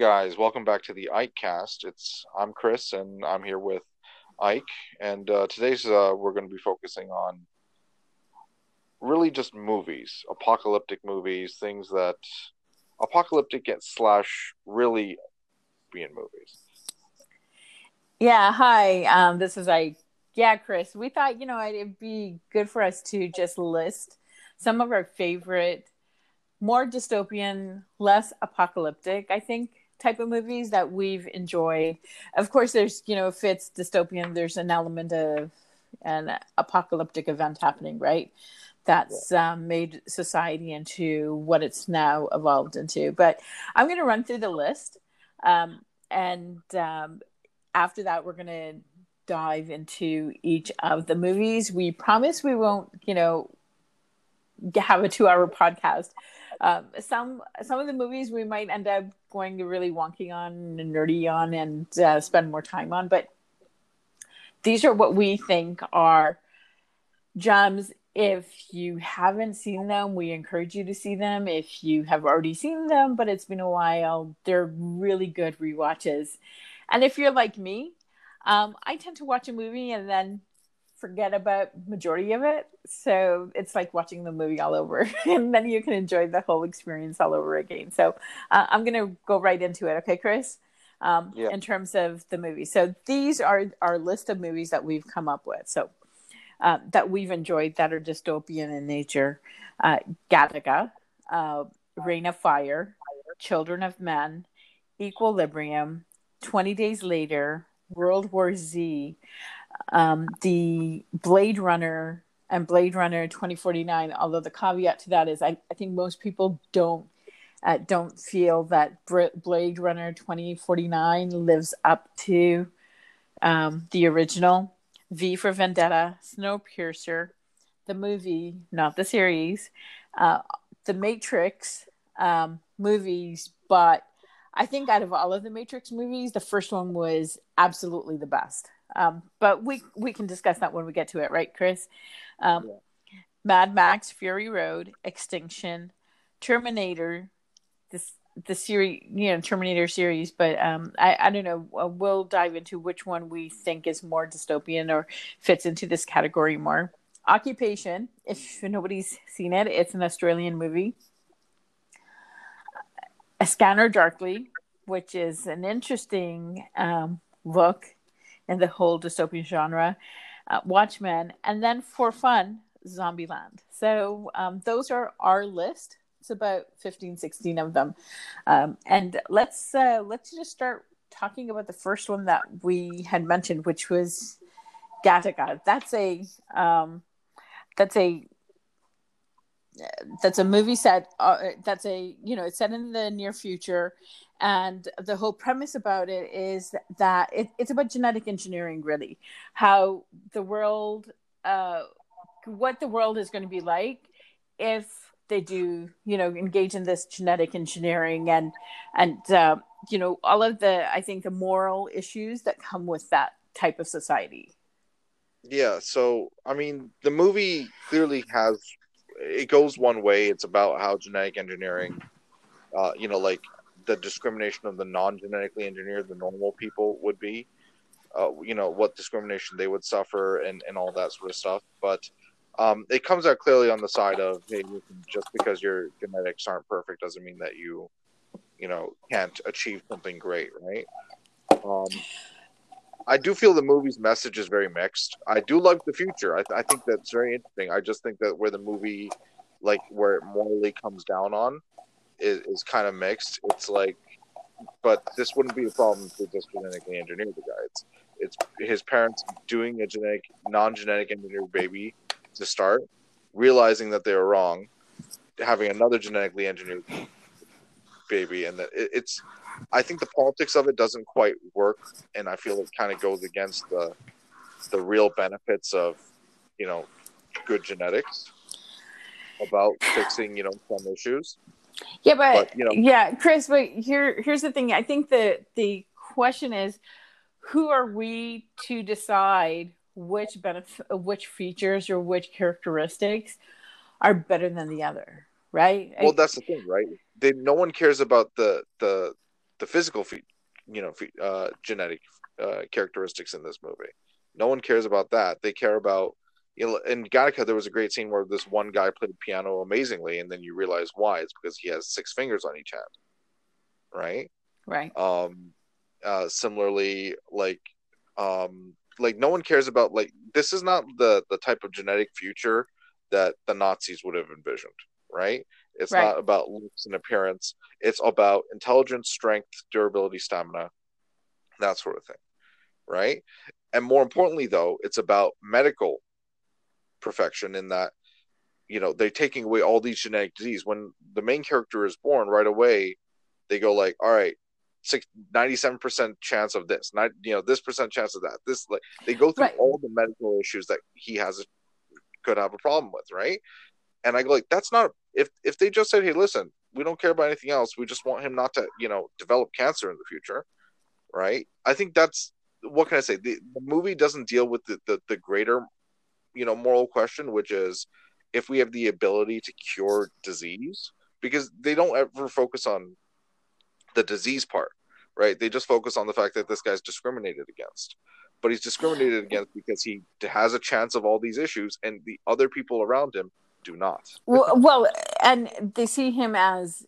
guys, welcome back to the Ike Cast. It's I'm Chris, and I'm here with Ike, and uh, today's uh, we're going to be focusing on really just movies, apocalyptic movies, things that apocalyptic get slash really being movies. Yeah, hi. Um, this is Ike. Yeah, Chris. We thought you know it'd be good for us to just list some of our favorite more dystopian, less apocalyptic, I think, type of movies that we've enjoyed. Of course, there's, you know, if it's dystopian, there's an element of an apocalyptic event happening, right? That's yeah. um, made society into what it's now evolved into. But I'm going to run through the list. Um, and um, after that, we're going to dive into each of the movies. We promise we won't, you know, have a two hour podcast um, some some of the movies we might end up going really wonky on and nerdy on and uh, spend more time on, but these are what we think are gems. If you haven't seen them, we encourage you to see them. If you have already seen them, but it's been a while, they're really good re-watches. And if you're like me, um, I tend to watch a movie and then forget about majority of it. So it's like watching the movie all over and then you can enjoy the whole experience all over again. So uh, i'm going to go right into it okay chris? Um, yeah. in terms of the movie. So these are our list of movies that we've come up with. So uh, that we've enjoyed that are dystopian in nature. Uh, gattaca uh, reign of fire children of men equilibrium 20 days later world war z um, the Blade Runner and Blade Runner 2049. Although the caveat to that is, I, I think most people don't uh, don't feel that Blade Runner 2049 lives up to um, the original. V for Vendetta, Snowpiercer, the movie, not the series, uh, the Matrix um, movies, but I think out of all of the Matrix movies, the first one was absolutely the best. Um, but we we can discuss that when we get to it, right, Chris? Um, yeah. Mad Max, Fury Road, Extinction, Terminator, this the series, you know, Terminator series. But um, I I don't know. Uh, we'll dive into which one we think is more dystopian or fits into this category more. Occupation, if nobody's seen it, it's an Australian movie. A Scanner Darkly, which is an interesting um, look in the whole dystopian genre, uh, Watchmen, and then for fun, Zombieland. So um, those are our list. It's about 15, 16 of them. Um, and let's uh, let's just start talking about the first one that we had mentioned, which was Gattaca. That's a um, that's a that's a movie set uh, that's a you know it's set in the near future. And the whole premise about it is that it, it's about genetic engineering really. How the world uh, what the world is going to be like if they do you know engage in this genetic engineering and and uh, you know all of the i think the moral issues that come with that type of society. Yeah so i mean the movie clearly has it goes one way. It's about how genetic engineering, uh, you know, like the discrimination of the non-genetically engineered, the normal people would be, uh, you know, what discrimination they would suffer and, and all that sort of stuff. But um, it comes out clearly on the side of, hey, just because your genetics aren't perfect doesn't mean that you, you know, can't achieve something great, right? Um, I do feel the movie's message is very mixed. I do like the future. I, I think that's very interesting. I just think that where the movie, like where it morally comes down on, is, is kind of mixed. It's like, but this wouldn't be a problem to just genetically engineered the guy. It's it's his parents doing a genetic non-genetic engineered baby to start, realizing that they were wrong, having another genetically engineered baby, and that it, it's I think the politics of it doesn't quite work, and I feel it kind of goes against the the real benefits of you know good genetics about fixing you know some issues. Yeah, but, but you know, yeah, Chris. But here, here's the thing. I think the the question is, who are we to decide which benefit, which features or which characteristics are better than the other? Right. Well, that's the thing, right? They, no one cares about the the the physical, you know, uh, genetic uh, characteristics in this movie. No one cares about that. They care about you know, in Gattaca, there was a great scene where this one guy played piano amazingly, and then you realize why. It's because he has six fingers on each hand, right? Right. Um, uh, similarly, like, um, like no one cares about like this is not the the type of genetic future that the Nazis would have envisioned, right? It's right. not about looks and appearance. It's about intelligence, strength, durability, stamina, that sort of thing, right? And more importantly, though, it's about medical perfection in that you know they're taking away all these genetic disease when the main character is born right away they go like all right 97% chance of this not you know this percent chance of that this like they go through right. all the medical issues that he has could have a problem with right and i go like that's not if if they just said hey listen we don't care about anything else. We just want him not to you know develop cancer in the future right? I think that's what can i say? The, the movie doesn't deal with the, the, the greater you know moral question which is if we have the ability to cure disease because they don't ever focus on the disease part right? They just focus on the fact that this guy's discriminated against. But he's discriminated against because he has a chance of all these issues and the other people around him do not. Well, well and they see him as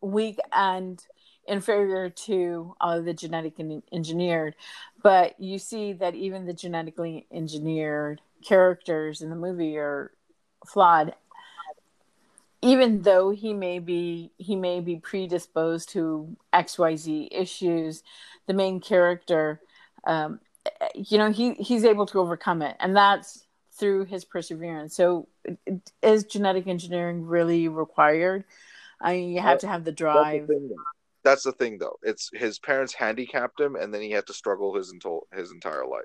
weak and inferior to uh, the genetically engineered. But you see that even the genetically engineered characters in the movie are flawed. Even though he may be he may be predisposed to xyz issues the main character um, you know he he's able to overcome it. And that's through his perseverance so is genetic engineering really required i mean you have to have the drive that's the, thing, that's the thing though it's his parents handicapped him and then he had to struggle his entire his entire life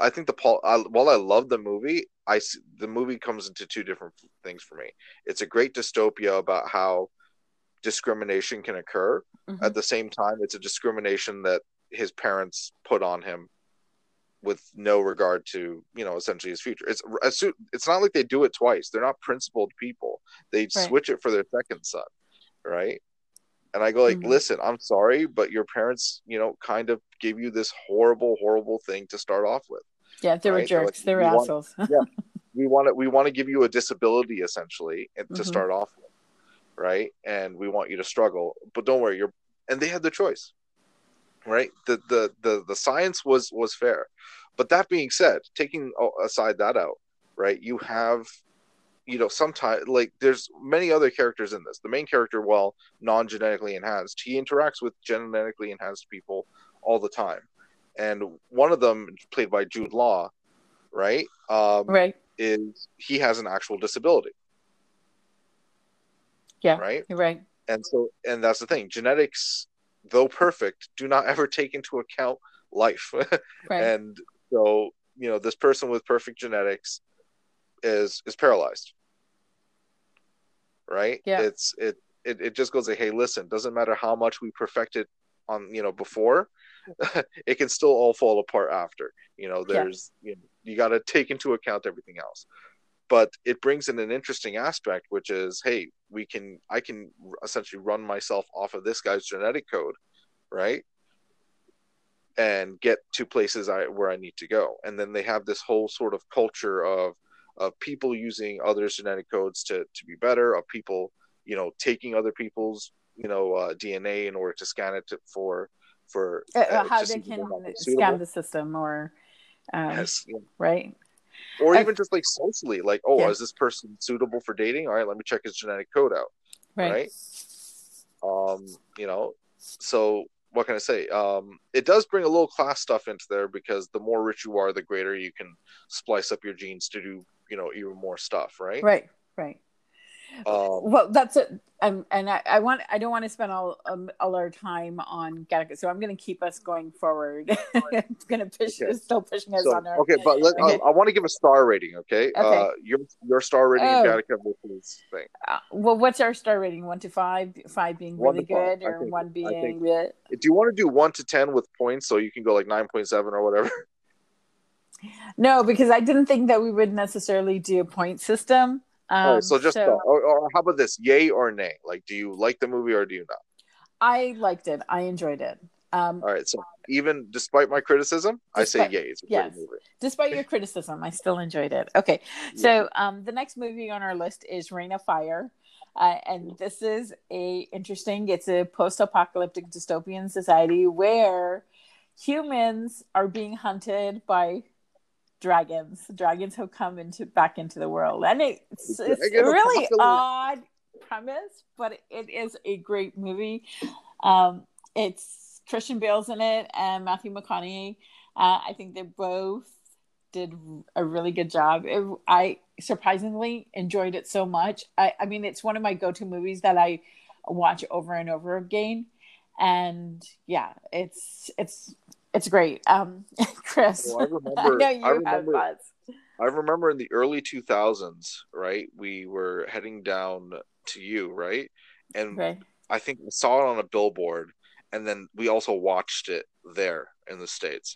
I think the Paul. I, while I love the movie, I the movie comes into two different things for me. It's a great dystopia about how discrimination can occur. Mm-hmm. At the same time, it's a discrimination that his parents put on him with no regard to you know essentially his future. It's it's not like they do it twice. They're not principled people. They right. switch it for their second son, right? and I go like, mm-hmm. listen, I'm sorry, but your parents, you know, kind of gave you this horrible, horrible thing to start off with. Yeah, they right? were jerks. Like, they were assholes. Want, yeah, we want to we want to give you a disability essentially to mm-hmm. start off with, right? And we want you to struggle, but don't worry, you're. And they had the choice, right? The the the the science was was fair, but that being said, taking aside that out, right? You have you know sometimes like there's many other characters in this. The main character while non-genetically enhanced he interacts with genetically enhanced people all the time. And one of them played by jude law right um, right. is he has an actual disability. Yeah. Right? Right. And so and that's the thing. Genetics though perfect do not ever take into account life. Right. and so you know this person with perfect genetics is is paralyzed. Right? Yeah. It's it it, it just goes like hey listen doesn't matter how much we perfect it on you know before it can still all fall apart after. You know there's yeah. you, know, you got to take into account everything else but it brings in an interesting aspect which is hey we can i can essentially run myself off of this guy's genetic code right? And get to places I, where i need to go. And then they have this whole sort of culture of of people using others' genetic codes to to be better, of people you know taking other people's you know uh, DNA in order to scan it to, for for uh, uh, how they can scan the system or um, yes, right or even just like socially like oh yeah. is this person suitable for dating all right let me check his genetic code out right, right? um you know so what can I say? Um, it does bring a little class stuff into there because the more rich you are, the greater you can splice up your genes to do you know even more stuff right right right um, well that's it um, and I, I, want i don't want to spend all um, all our time on Gattaca, so i'm going to keep us going forward it's going to push okay. still pushing us so, on our okay but let, okay. I, I, want to give a star rating okay, okay. uh your your star rating oh. Gattaca this thing uh, well what's our star rating one to five five being one really good five. or think, one being think, do you want to do one to ten with points so you can go like 9.7 or whatever no, because I didn't think that we would necessarily do a point system. Um, so just so, or, or, how about this? Yay or nay? Like, do you like the movie or do you not? I liked it. I enjoyed it. Um, All right, so even despite my criticism, I say yay. It's a yes. great movie. despite your criticism, I still enjoyed it. Okay, so um, the next movie on our list is Reign of Fire, uh, and this is a interesting. It's a post-apocalyptic dystopian society where humans are being hunted by dragons. Dragons have come into back into the world, and it's, it's a really odd premise, but it is a great movie. Um, it's Christian Bale's in it and Matthew McConaughey. Uh, I think they both did a really good job. It, I surprisingly enjoyed it so much. I, I mean, it's one of my go-to movies that I watch over and over again. And yeah, it's it's it's great. Um, Chris, Well, I remember- know you I have remember- thoughts. I remember in the early 2000s, right? We were heading down to you, right? And Right. I think we saw it on a billboard, and then we also watched it there in the states.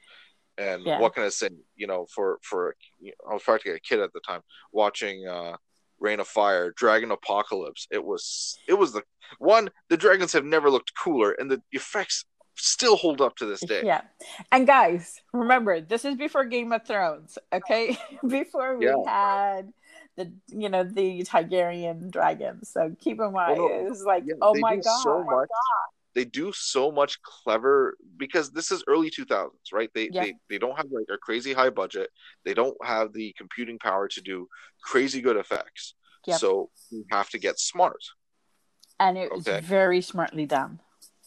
And Yeah. what can I say? You know, for for you know, I was practically a kid at the time watching uh, Reign of Fire, Dragon Apocalypse. It was it was the one. The dragons have never looked cooler, and the effects still hold up to this day. Yeah. And guys, remember, this is before Game of Thrones, okay? before we Yeah. had the you know the Targaryen dragons. So keep in mind no. it was like, Yeah, oh my god. so much. They do so much clever because this is early 2000s, right? They Yeah. they they don't have like a crazy high budget. They don't have the computing power to do crazy good effects. Yep. So you have to get smart. And it was very smartly done.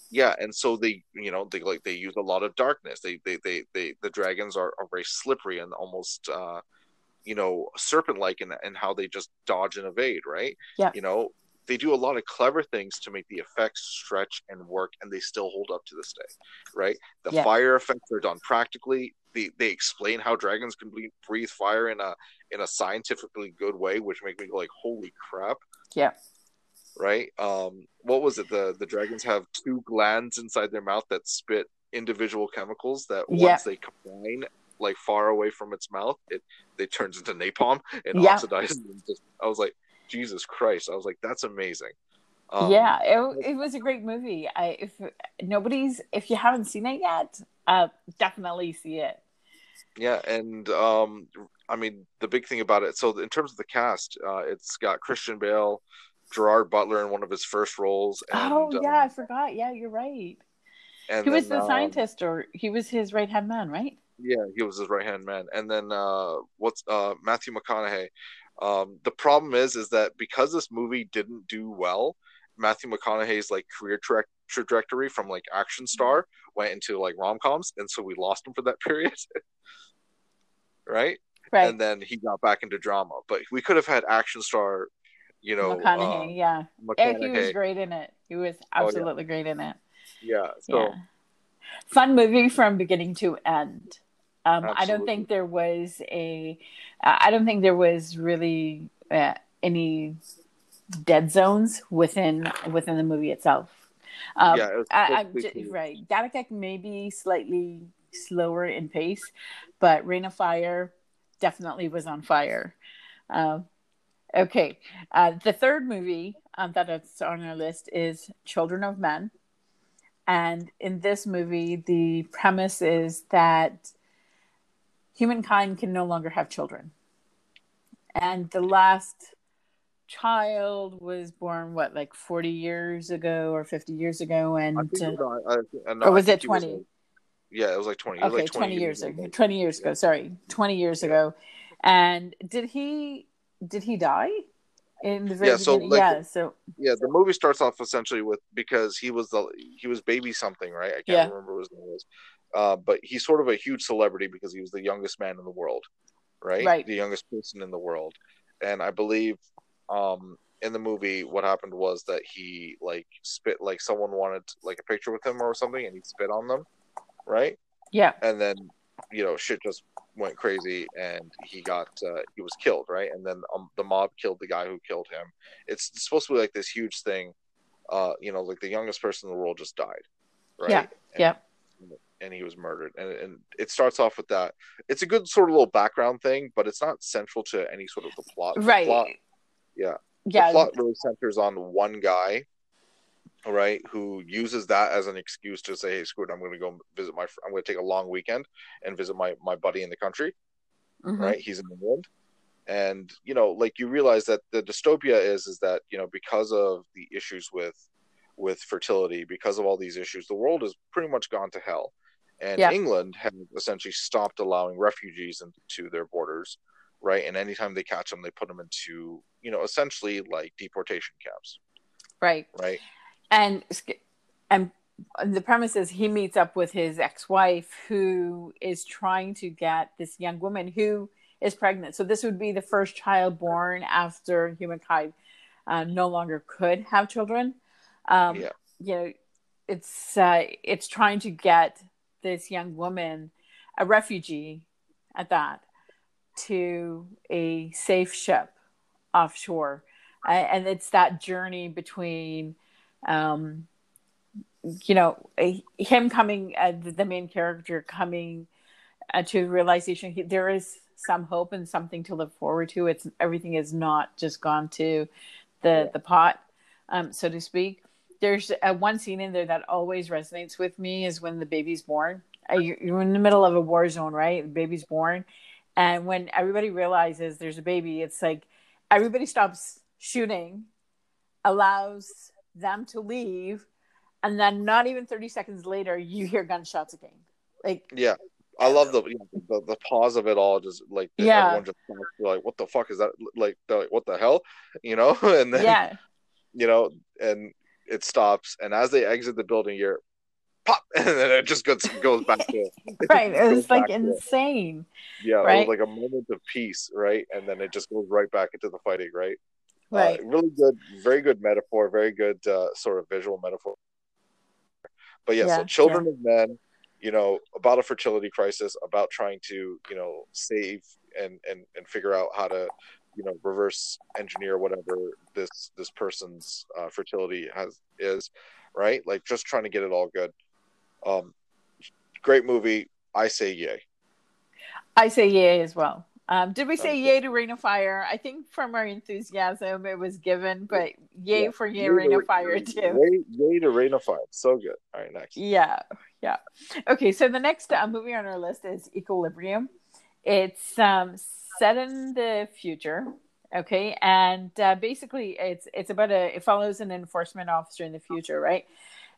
Yeah, and so they, you know, they like they use a lot of darkness. They they they, they the dragons are, are very slippery and almost uh you know, serpent-like in, in how they just dodge and evade, right? Yeah. You know, they do a lot of clever things to make the effects stretch and work, and they still hold up to this day, right? The Yeah. fire effects are done practically. They they explain how dragons can breathe fire in a in a scientifically good way, which make me go like, holy crap! Yeah. Right? Um, what was it? The the dragons have two glands inside their mouth that spit individual chemicals that once they combine like far away from its mouth, it it turns into napalm and Yeah. oxidizes. And just, I was like, Jesus Christ! I was like, that's amazing. Um, yeah, it, it was a great movie. I if nobody's if you haven't seen it yet, uh definitely see it. Yeah, and um, I mean the big thing about it. So in terms of the cast, uh, it's got Christian Bale, Gerard Butler in one of his first roles. And, oh um, yeah, I forgot. Yeah, you're right. He was the um, scientist or he was his right hand man, right? Yeah, he was his right hand man. And then uh, what's uh, Matthew McConaughey? Um, the problem is, is that because this movie didn't do well, Matthew McConaughey's like career tra- trajectory from like action star went into like rom coms, and so we lost him for that period. right? Right. And then he got back into drama, but we could have had action star, you know, McConaughey, uh, yeah. And he was great in it. He was Oh, yeah. absolutely great in it. Yeah. So yeah. Fun movie from beginning to end. Um, I don't think there was a. uh, I don't think there was really uh, any dead zones within within the movie itself. Um, yeah, it was I, I'm j- right. Gattaca may be slightly slower in pace, but Reign of Fire definitely was on fire. Um, okay, uh, the third movie um, that is on our list is Children of Men, and in this movie, the premise is that humankind can no longer have children, and the last child was born what like 40 years ago or 50 years ago and uh, no, I, I, no, or was it he was, 20? yeah, it was like twenty. It was okay like 20, years ago. ago 20 years ago sorry 20 years ago and did he did he die in the very Yeah, so, like, yeah so Yeah, the movie starts off essentially with because he was the he was baby something, right? I can't Yeah. remember what his name was. Uh, but he's sort of a huge celebrity because he was the youngest man in the world, right? Right. The youngest person in the world, and I believe um, in the movie what happened was that he like spit like someone wanted like a picture with him or something, and he spit on them, right? yeah and then you know shit just went crazy and he got uh, he was killed right? And then um, the mob killed the guy who killed him. It's supposed to be like this huge thing uh you know like the youngest person in the world just died right? Yeah, and, yeah. and he was murdered. And, and it starts off with that. It's a good sort of little background thing but it's not central to any sort of the plot. The right. plot, yeah. The yeah plot really centers on one guy right? Who uses that as an excuse to say, "Hey, screw it, I'm going to go visit my. I'm going to take a long weekend and visit my my buddy in the country." Mm-hmm. Right? He's in England, and you know, like you realize that the dystopia is is that you know because of the issues with with fertility, because of all these issues, the world has pretty much gone to hell. And yeah. England has essentially stopped allowing refugees into their borders, right? And anytime they catch them, they put them into, you know, essentially like deportation camps. Right. Right and and the premise is he meets up with his ex-wife who is trying to get this young woman who is pregnant. So this would be the first child born after humankind uh, no longer could have children. Um, yeah. you know it's uh, it's trying to get this young woman a refugee at that to a safe ship offshore. Uh, and it's that journey between um, you know, him coming, uh, the main character coming uh, to realization, he, there is some hope and something to look forward to. It's everything is not just gone to the the pot, um, so to speak. There's one scene in there that always resonates with me is when the baby's born. Uh, you're, you're in the middle of a war zone, right? The baby's born, and when everybody realizes there's a baby, it's like everybody stops shooting, allows them to leave, and then not even 30 seconds later, you hear gunshots again. Like, yeah. I love the, the the pause of it all. Just like yeah, everyone just like, what the fuck is that? Like, like what the hell, you know? And then yeah, you know, and it stops. And as they exit the building, you're pop, and then it just goes goes back to right. It, was like insane. To, yeah, right? it was like a moment of peace, right? And then it just goes right back into the fighting, right? Uh, right. Uh, really good, very good metaphor, very good uh, sort of visual metaphor. But yeah, yeah so Children yeah. of Men, you know, about a fertility crisis, about trying to, you know, save and and and figure out how to, you know, reverse engineer whatever this this person's uh, fertility has is, right? Like just trying to get it all good. Um, great movie. I say yay. I say yay as well. Um, did we say yay to Reign of Fire? I think from our enthusiasm it was given, but yay yeah. for yay, yay Reign of Fire too. Yay, yay to Reign of Fire. So good. All right, next. Yeah, yeah. Okay, so the next uh, movie on our list is Equilibrium. It's um, set in the future. Okay, and uh, basically it's it's about a it follows an enforcement officer in the future, right?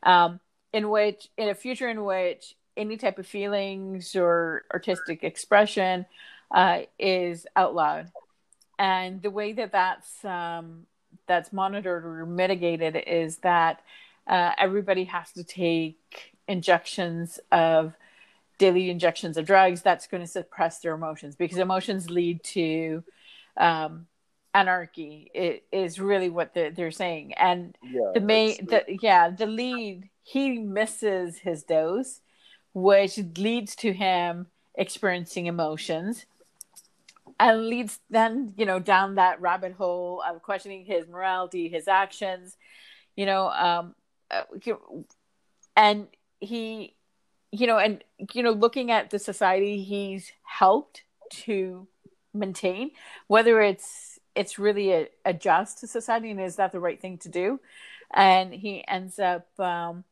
Um, in which in a future in which any type of feelings or artistic expression uh, is loud, and the way that that's um, that's monitored or mitigated is that uh, everybody has to take injections of daily injections of drugs that's going to suppress their emotions because emotions lead to um, anarchy. It is really what they're, they're saying. And yeah, the main the, yeah the lead he misses his dose which leads to him experiencing emotions and leads then you know down that rabbit hole of questioning his morality his actions you know um uh, and he you know and you know looking at the society he's helped to maintain whether it's it's really a, a just society and is that the right thing to do? And he ends up um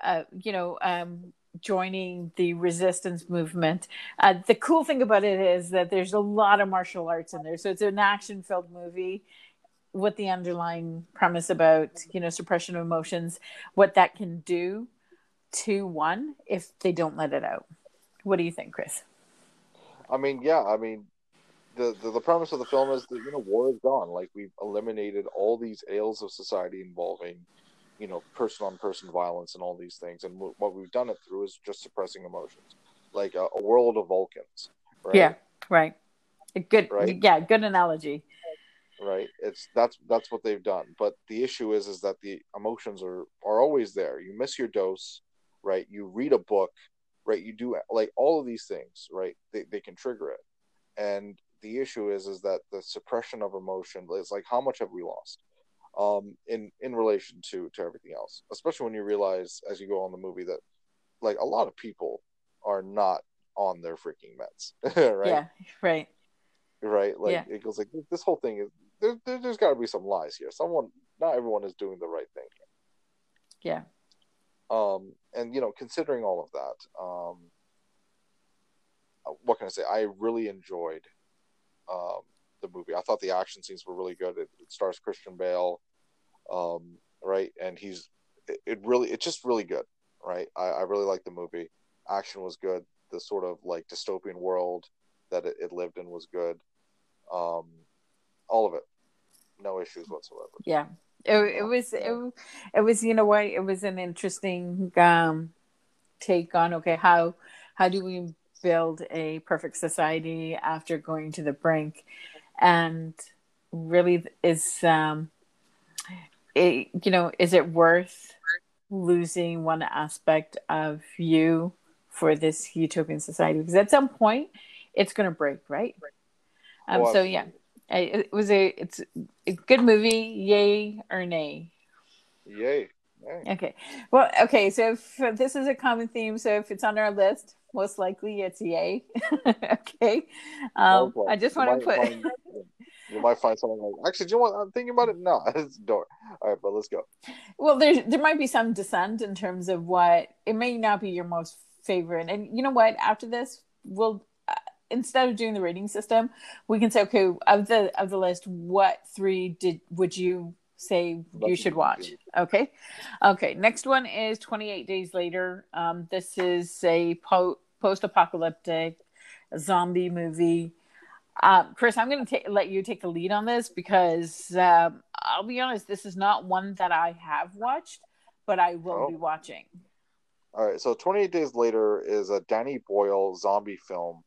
uh, you know um joining the resistance movement. Uh, the cool thing about it is that there's a lot of martial arts in there, so it's an action-filled movie with the underlying premise about you know suppression of emotions, what that can do to one if they don't let it out. What do you think, Chris? I mean, yeah, I mean, the, the, the premise of the film is that you know war is gone. Like we've eliminated all these ails of society involving you know person on person violence and all these things. And w- what we've done it through is just suppressing emotions like a, a world of vulcans right? yeah right. A good right? yeah good analogy. Right. It's that's that's what they've done. But the issue is is that the emotions are are always there. You miss your dose right? You read a book right? You do like all of these things right? They, they can trigger it. And the issue is is that the suppression of emotion is like how much have we lost um, in in relation to to everything else. Especially when you realize as you go on the movie that like a lot of people are not on their freaking meds, right? Yeah, right. Right, like yeah. it goes like this whole thing is there, there, has got to be some lies here. Someone, not everyone is doing the right thing. Yeah. Um, and you know, considering all of that, um, uh, what can I say? I really enjoyed um, the movie. I thought the action scenes were really good. It, it stars Christian Bale, um, right? And he's it, it, really it's just really good, right? I, I really like the movie. Action was good. The sort of like dystopian world that it, it lived in was good. Um, all of it, no issues whatsoever. Yeah, it, it was it, it was you know what it was an interesting um, take on okay how how do we build a perfect society after going to the brink and really is um it, you know is it worth losing one aspect of you for this utopian society? Because at some point it's going to break right? Um oh, so yeah. it was a it's a good movie. Yay or nay? Yay, okay. Well okay so if this is a common theme so if it's on our list most likely it's yay. okay. Um, I just want to put. You might find someone like, actually, do you know what? I'm thinking about it. No, it's door. All right, but let's go. Well, there there might be some dissent in terms of what it may not be your most favorite, and you know what? After this, we'll uh, instead of doing the rating system, we can say, okay, of the of the list, what three did would you say you should watch. Okay. Okay. Next one is 28 Days Later. Um, this is a po- post apocalyptic zombie movie. Um, Chris, I'm going to let you take the lead on this because um, I'll be honest, this is not one that I have watched, but I will oh. be watching. All right. So 28 Days Later is a Danny Boyle zombie film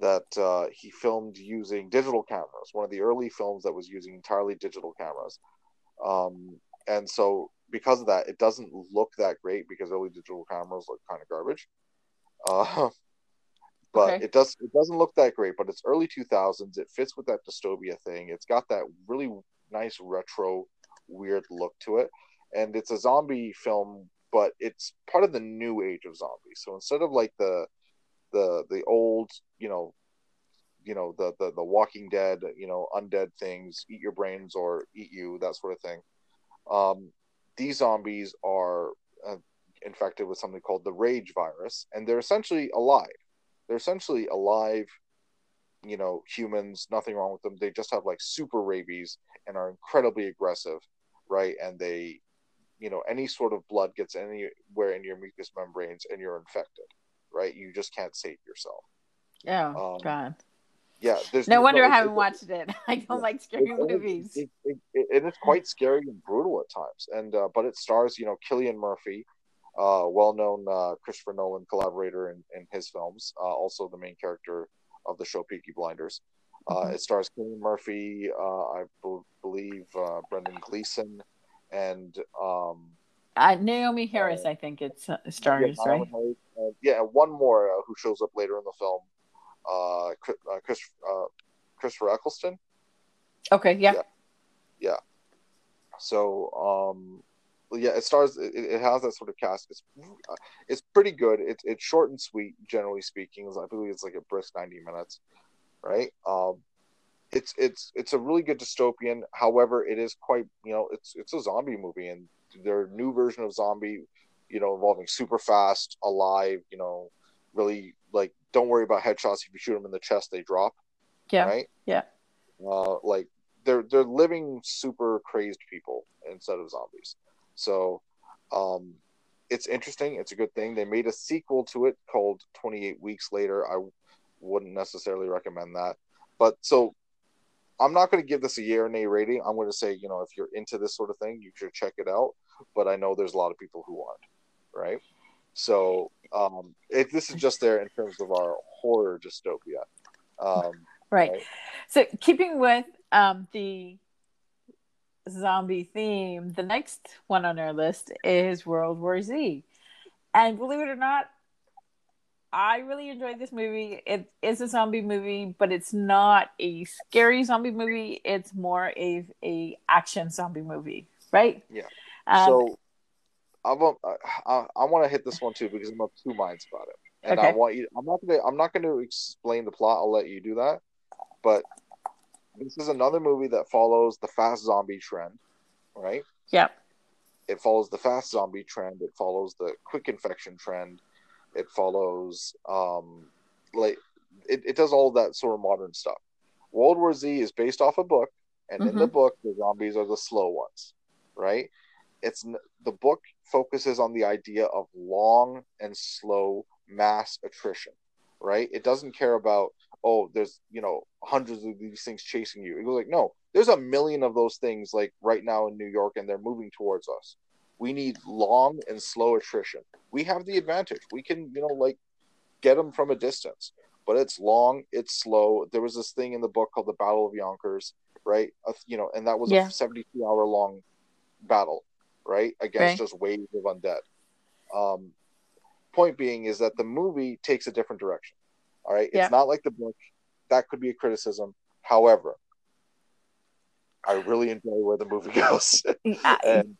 that uh, he filmed using digital cameras, one of the early films that was using entirely digital cameras. Um, and so because of that, it doesn't look that great because early digital cameras look kind of garbage. Uh, but okay. it does it doesn't look that great. But it's early two thousands. It fits with that dystopia thing. It's got that really nice retro weird look to it, and it's a zombie film, but it's part of the new age of zombies. So instead of like the the the old you know you know the, the the walking dead you know undead things eat your brains or eat you that sort of thing um, these zombies are uh, infected with something called the rage virus and they're essentially alive they're essentially alive you know humans nothing wrong with them they just have like super rabies and are incredibly aggressive right and they you know any sort of blood gets anywhere in your mucous membranes and you're infected right you just can't save yourself yeah um, god yeah. no wonder no, I haven't watched it. I don't yeah, like scary it, movies. It, it, it, it's quite scary and brutal at times. And uh, but it stars, you know, Cillian Murphy, uh, well-known uh, Christopher Nolan collaborator in, in his films, uh, also the main character of the show Peaky Blinders. Uh, mm-hmm. It stars Cillian Murphy, uh, I b- believe uh Brendan Gleeson, and um, Naomie Harris. I think it's stars, yeah, right? yeah, one more who shows up later in the film uh, uh, Chris, uh, Christopher Eccleston. Okay, yeah. yeah. yeah. So, um, yeah, it stars. It, it, has that sort of cast. It's uh, it's pretty good. It's it's short and sweet, generally speaking. I believe it's like a brisk ninety minutes, right? Um, it's it's it's a really good dystopian. However, it is quite you know it's it's a zombie movie, and their new version of zombie, you know, involving super fast, alive, you know, really like don't worry about headshots. If you shoot them in the chest, they drop. Yeah. Right. Yeah. Uh, like they're they're living super crazed people instead of zombies. So, um, it's interesting. It's a good thing. They made a sequel to it called 28 Weeks Later. I wouldn't necessarily recommend that. But so I'm not going to give this a year and a rating. I'm going to say, you know, if you're into this sort of thing, you should check it out. But I know there's a lot of people who aren't, right? So um, it, this is just there in terms of our horror dystopia. Um, right. right. So keeping with um, the zombie theme, the next one on our list is World War Z. And believe it or not, I really enjoyed this movie. It is a zombie movie, but it's not a scary zombie movie. It's more a a action zombie movie, right? Yeah. Um, so I want I, I want to hit this one too because I'm of two minds about it, and okay. I want you. I'm not gonna I'm not gonna explain the plot. I'll let you do that. But this is another movie that follows the fast zombie trend, right? Yep. it follows the fast zombie trend. It follows the quick infection trend. It follows um, like it, it does all that sort of modern stuff. World War Z is based off a book, and mm-hmm. in the mm-hmm. book, the zombies are the slow ones, right? It's the book focuses on the idea of long and slow mass attrition, right? It doesn't care about oh, there's you know hundreds of these things chasing you. It was like no, there's a million of those things like right now in New York, and they're moving towards us. We need long and slow attrition. We have the advantage. We can you know like get them from a distance but it's long, it's slow. There was this thing in the book called the Battle of Yonkers, right? Uh, you know, and that was yeah. a 72 hour long battle, right? Against right. just waves of undead. Um, point being is that the movie takes a different direction. All right. Yeah. It's not like the book. That could be a criticism. However, I really enjoy where the movie goes. and,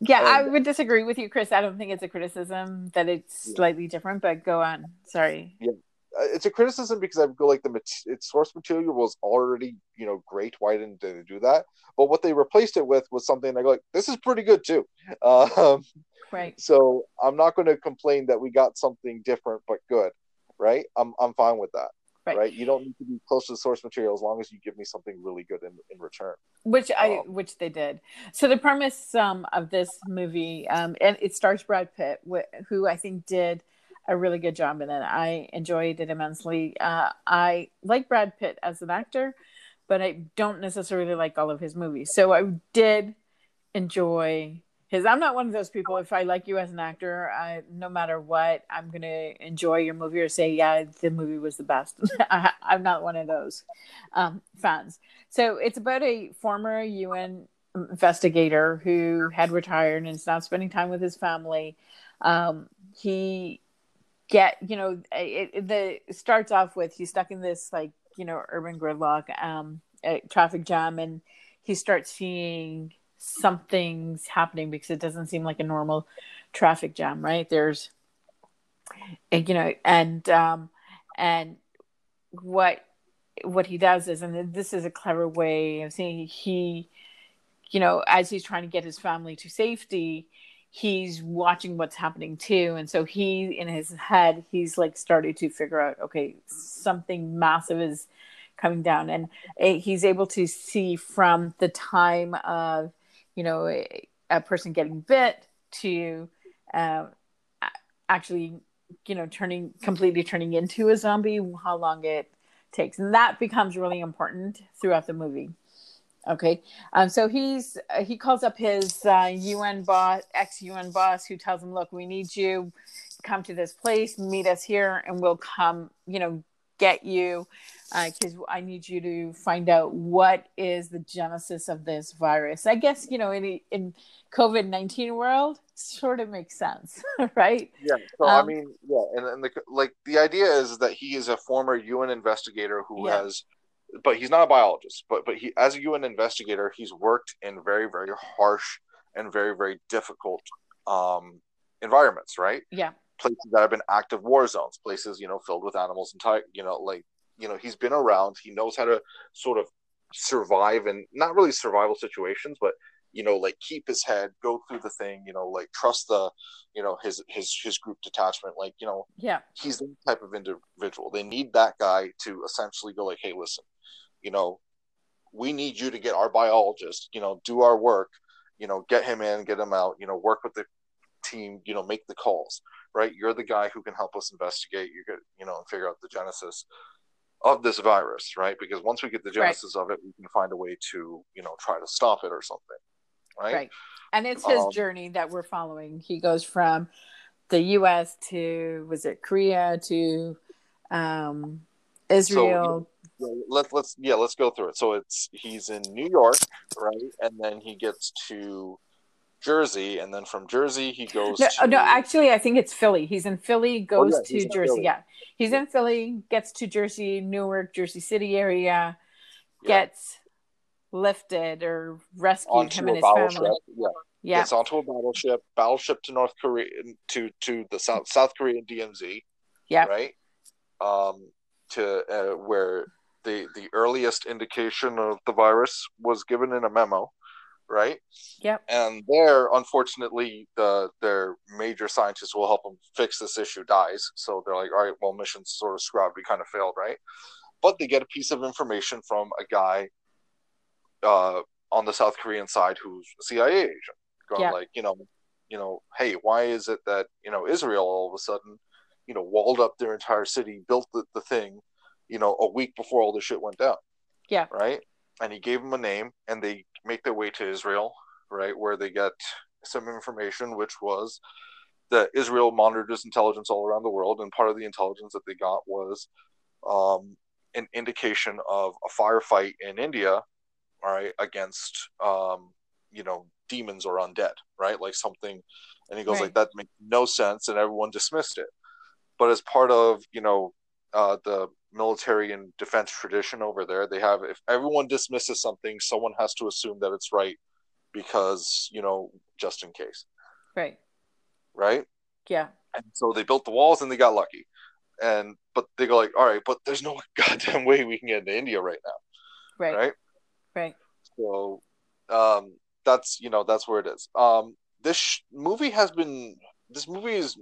yeah, and, I would disagree with you, Chris. I don't think it's a criticism that it's yeah. slightly different, but go on. Sorry. Yeah it's a criticism because I feel like the its source material was already you know great. Why didn't they do that? But what they replaced it with was something I go like, this is pretty good too. Um, right. So I'm not going to complain that we got something different but good. Right. I'm I'm fine with that. Right. right. You don't need to be close to the source material as long as you give me something really good in, in return. Which I um, which they did. So the premise um, of this movie, um, and it stars Brad Pitt, wh- who I think did a really good job in it. I enjoyed it immensely. Uh, I like Brad Pitt as an actor, but I don't necessarily like all of his movies. So I did enjoy his. I'm not one of those people. If I like you as an actor, I, no matter what, I'm gonna enjoy your movie or say, yeah, the movie was the best. I, am not one of those um, fans. So it's about a former UN investigator who had retired and is now spending time with his family. Um, he get you know it, it, the starts off with he's stuck in this like you know urban gridlock um traffic jam and he starts seeing something's happening because it doesn't seem like a normal traffic jam right? There's and, you know and um and what what he does is and this is a clever way of saying he you know as he's trying to get his family to safety he's watching what's happening too. And so he in his head he's like started to figure out okay something massive is coming down. And he's able to see from the time of you know a, person getting bit to uh, actually you know turning completely turning into a zombie how long it takes and that becomes really important throughout the movie Okay, um, so he's uh, he calls up his uh, UN boss, ex UN boss, who tells him, "Look, we need you. Come to this place, meet us here, and we'll come. You know, get you because uh, I need you to find out what is the genesis of this virus. I guess you know in in COVID nineteen world, sort of makes sense, right? Yeah. So um, I mean, yeah, and, and the like the idea is that he is a former UN investigator who yeah. has but he's not a biologist. But but he, as a UN investigator, he's worked in very very harsh and very very difficult um, environments, right? Yeah. Places that have been active war zones, places you know filled with animals and ty- you know like you know he's been around. He knows how to sort of survive in not really survival situations, but you know like keep his head go through the thing you know like trust the you know his his his group detachment like you know yeah he's the type of individual they need that guy to essentially go like hey listen you know, we need you to get our biologist, you know, do our work, you know, get him in, get him out, you know, work with the team, you know, make the calls, right? You're the guy who can help us investigate, you could, you know, and figure out the genesis of this virus, right? Because once we get the genesis right. of it, we can find a way to, you know, try to stop it or something, right? Right. And it's his um, journey that we're following. He goes from the U.S. to was it Korea to um, Israel. So, let's let's yeah let's go through it so it's he's in new york right and then he gets to jersey and then from jersey he goes no, to... no actually i think it's philly. He's in philly goes oh, yeah, to jersey yeah. He's in philly gets to jersey newark jersey city area yeah. gets lifted or rescued onto him and his family. yeah. Yeah. Gets onto a battleship battleship to north korea to to the south south korean dmz yeah. right? Um to uh, where the the earliest indication of the virus was given in a memo, right? Yep. And there, unfortunately, the their major scientist will help them fix this issue dies. So they're like, all right, well, mission's sort of scrubbed. We kind of failed, right? But they get a piece of information from a guy uh, on the South Korean side who's a CIA agent, going Yeah. like, you know, you know, hey, why is it that you know Israel all of a sudden, you know, walled up their entire city, built the, the thing, you know, a week before all this shit went down, Yeah. right? And he gave them a name, and they make their way to Israel, right, where they get some information, which was that Israel monitors intelligence all around the world, and part of the intelligence that they got was um, an indication of a firefight in India, all right, against um, you know demons or undead, right, like something. And he goes Right. like that makes no sense, and everyone dismissed it. But as part of you know uh, the military and defense tradition over there, they have if everyone dismisses something, someone has to assume that it's right because you know just in case, Right. right? Yeah. And so they built the walls and they got lucky. And but they go like, all right, but there's no goddamn way we can get into India right now, Right. right? Right. So um, that's you know that's where it is. Um, this sh- movie has been this movie is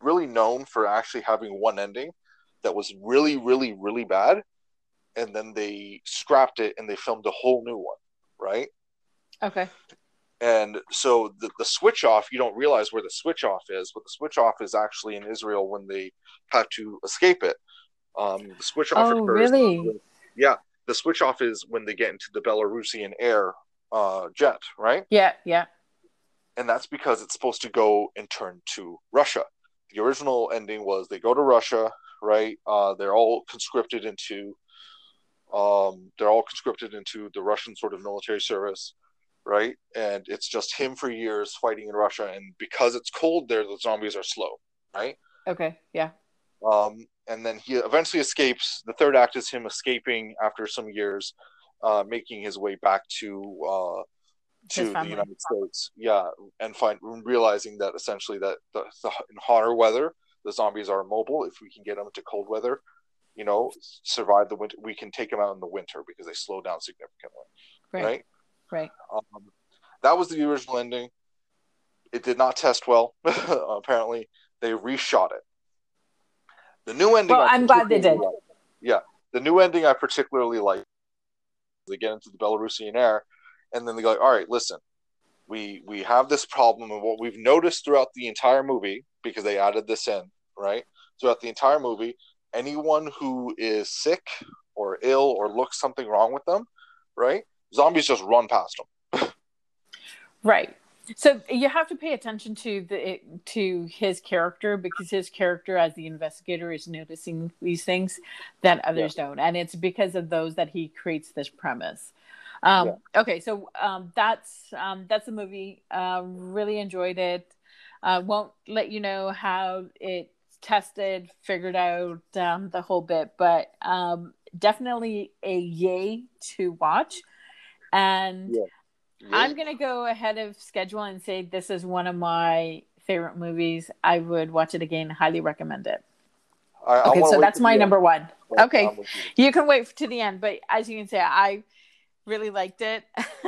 really known for actually having one ending that was really really really bad, and then they scrapped it and they filmed a whole new one, right? Okay. And so the, the switch off, you don't realize where the switch off is, but the switch off is actually in Israel when they have to escape it. Um, the switch off Oh, occurs. really? Yeah, the switch off is when they get into the Belarusian air uh, jet, right? Yeah. Yeah. And that's because it's supposed to go and turn to Russia. The original ending was they go to Russia, right? Uh, they're all conscripted into, um, they're all conscripted into the Russian sort of military service, right? And it's just him for years fighting in Russia, and because it's cold there, the zombies are slow, right? Okay. Yeah. Um, and then he eventually escapes. The third act is him escaping after some years, uh, making his way back to uh, to the. United States. Yeah, and find realizing that essentially that the, the in hotter weather, the zombies are immobile. If we can get them to cold weather, you know, survive the winter, we can take them out in the winter because they slow down significantly. Right. Right. Right. Um, that was the original ending. It did not test well. Apparently, they reshot it. The new ending. Well, I I'm glad they did. like. Yeah, the new ending I particularly like. They get into the Belarusian air, and then they go, like, "All right, listen, we we have this problem, and what we've noticed throughout the entire movie because they added this in, right? Throughout the entire movie, anyone who is sick or ill or looks something wrong with them, right? Zombies just run past them. Right. So you have to pay attention to the to his character because his character as the investigator is noticing these things that others don't, and it's because of those that he creates this premise. Um, Okay, so um, that's um, that's the movie. Uh, really enjoyed it. Uh, won't let you know how it tested, figured out um, the whole bit, but um, definitely a yay to watch. And Yeah. I'm gonna go ahead of schedule and say this is one of my favorite movies. I would watch it again. Highly recommend it. I, I Okay, wanna so that's my number end, one. Okay, you. you can wait to the end, but as you can say, I really liked it.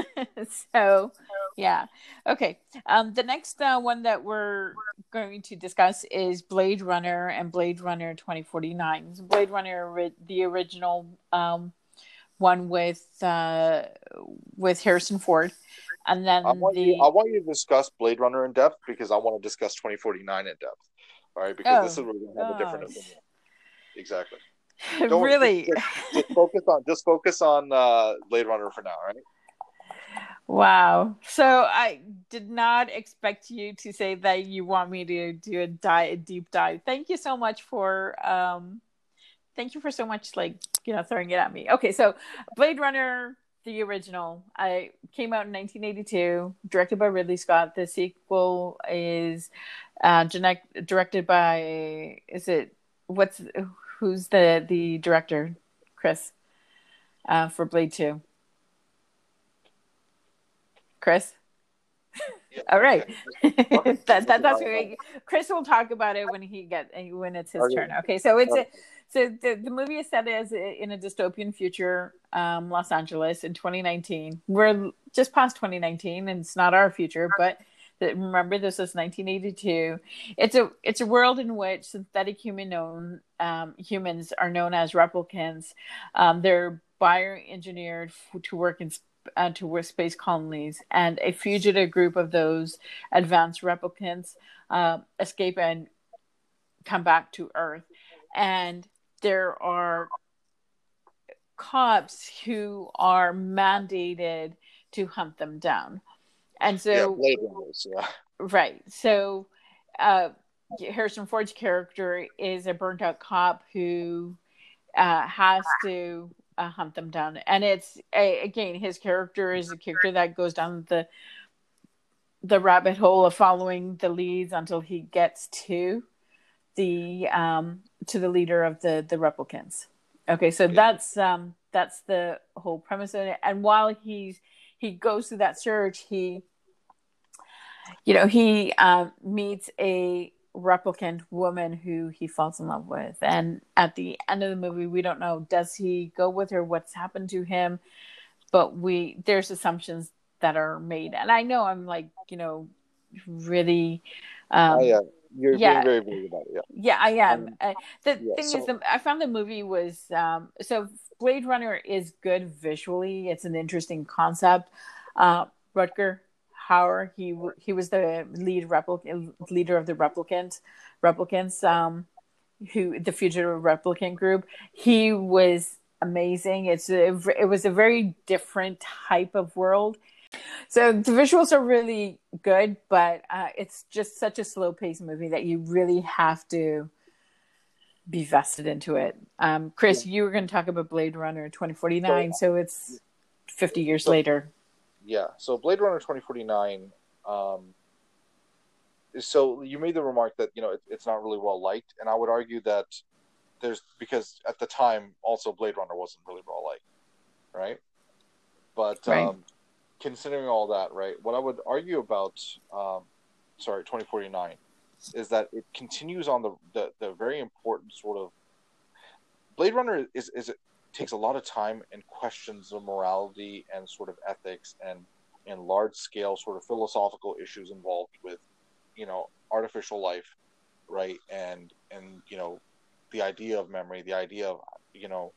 so yeah, okay. Um, the next uh, one that we're going to discuss is Blade Runner and Blade Runner 2049. Blade Runner, the original um, one with uh, with Harrison Ford, and then I want, the you, I want you to discuss Blade Runner in depth because I want to discuss 2049 in depth. All right, because this Oh, is where we're going to have a different gosh. opinion. Exactly. Don't- really. Just, just focus on just focus on uh, Blade Runner for now, right? Wow. So I did not expect you to say that you want me to do a, di- a deep dive. Thank you so much for um thank you for so much like, you know, throwing it at me. Okay, so Blade Runner the original I came out in 1982, directed by Ridley Scott. The sequel is uh direct- directed by is it what's who's the the director? Chris. Uh for Blade 2. Chris? All right. that, that that's okay. Chris will talk about it when he get when it's his Okay. turn. Okay, so it's a, so the, the movie is set as in a dystopian future, um, Los Angeles in 2019. We're just past 2019, and it's not our future, but remember this is 1982 it's a it's a world in which synthetic human known um, humans are known as replicants. Um, they're bioengineered to work in uh, to work space colonies and a fugitive group of those advanced replicants uh, escape and come back to earth. And there are cops who are mandated to hunt them down and so yeah, Runners, yeah. right. So uh, harrison ford's character is a burnt out cop who uh, has to uh, hunt them down. And it's a, again his character is a character that goes down the the rabbit hole of following the leads until he gets to the um to the leader of the the replicants. Okay so that's um that's the whole premise of it. And while he's he goes through that search he you know he uh, meets a replicant woman who he falls in love with. And at the end of the movie we don't know does he go with her? What's happened to him? But we there's assumptions that are made. And i know i'm like you know really um, oh, yeah you're yeah. being very about it yeah. Yeah i am. Um, uh, the yeah, thing so... is the, i found the movie was um, so blade runner is good visually. It's an interesting concept. Uh, rutger Hauer. He he was the lead replicant leader of the replicant replicants, um, who the fugitive replicant group. He was amazing. It's a, it was a very different type of world. So the visuals are really good, but uh, it's just such a slow paced movie that you really have to be vested into it. Um, Chris, you were going to talk about Blade Runner 2049, so it's 50 years later yeah. So Blade Runner 2049. Um, so you made the remark that you know it, it's not really well liked, and I would argue that there's because at the time also Blade Runner wasn't really well liked, right? But right. Um, considering all that, right, what I would argue about, um, sorry, 2049, is that it continues on the, the the very important sort of Blade Runner is is takes a lot of time and questions the morality and sort of ethics and and large scale sort of philosophical issues involved with you know artificial life right? And and you know the idea of memory the idea of you know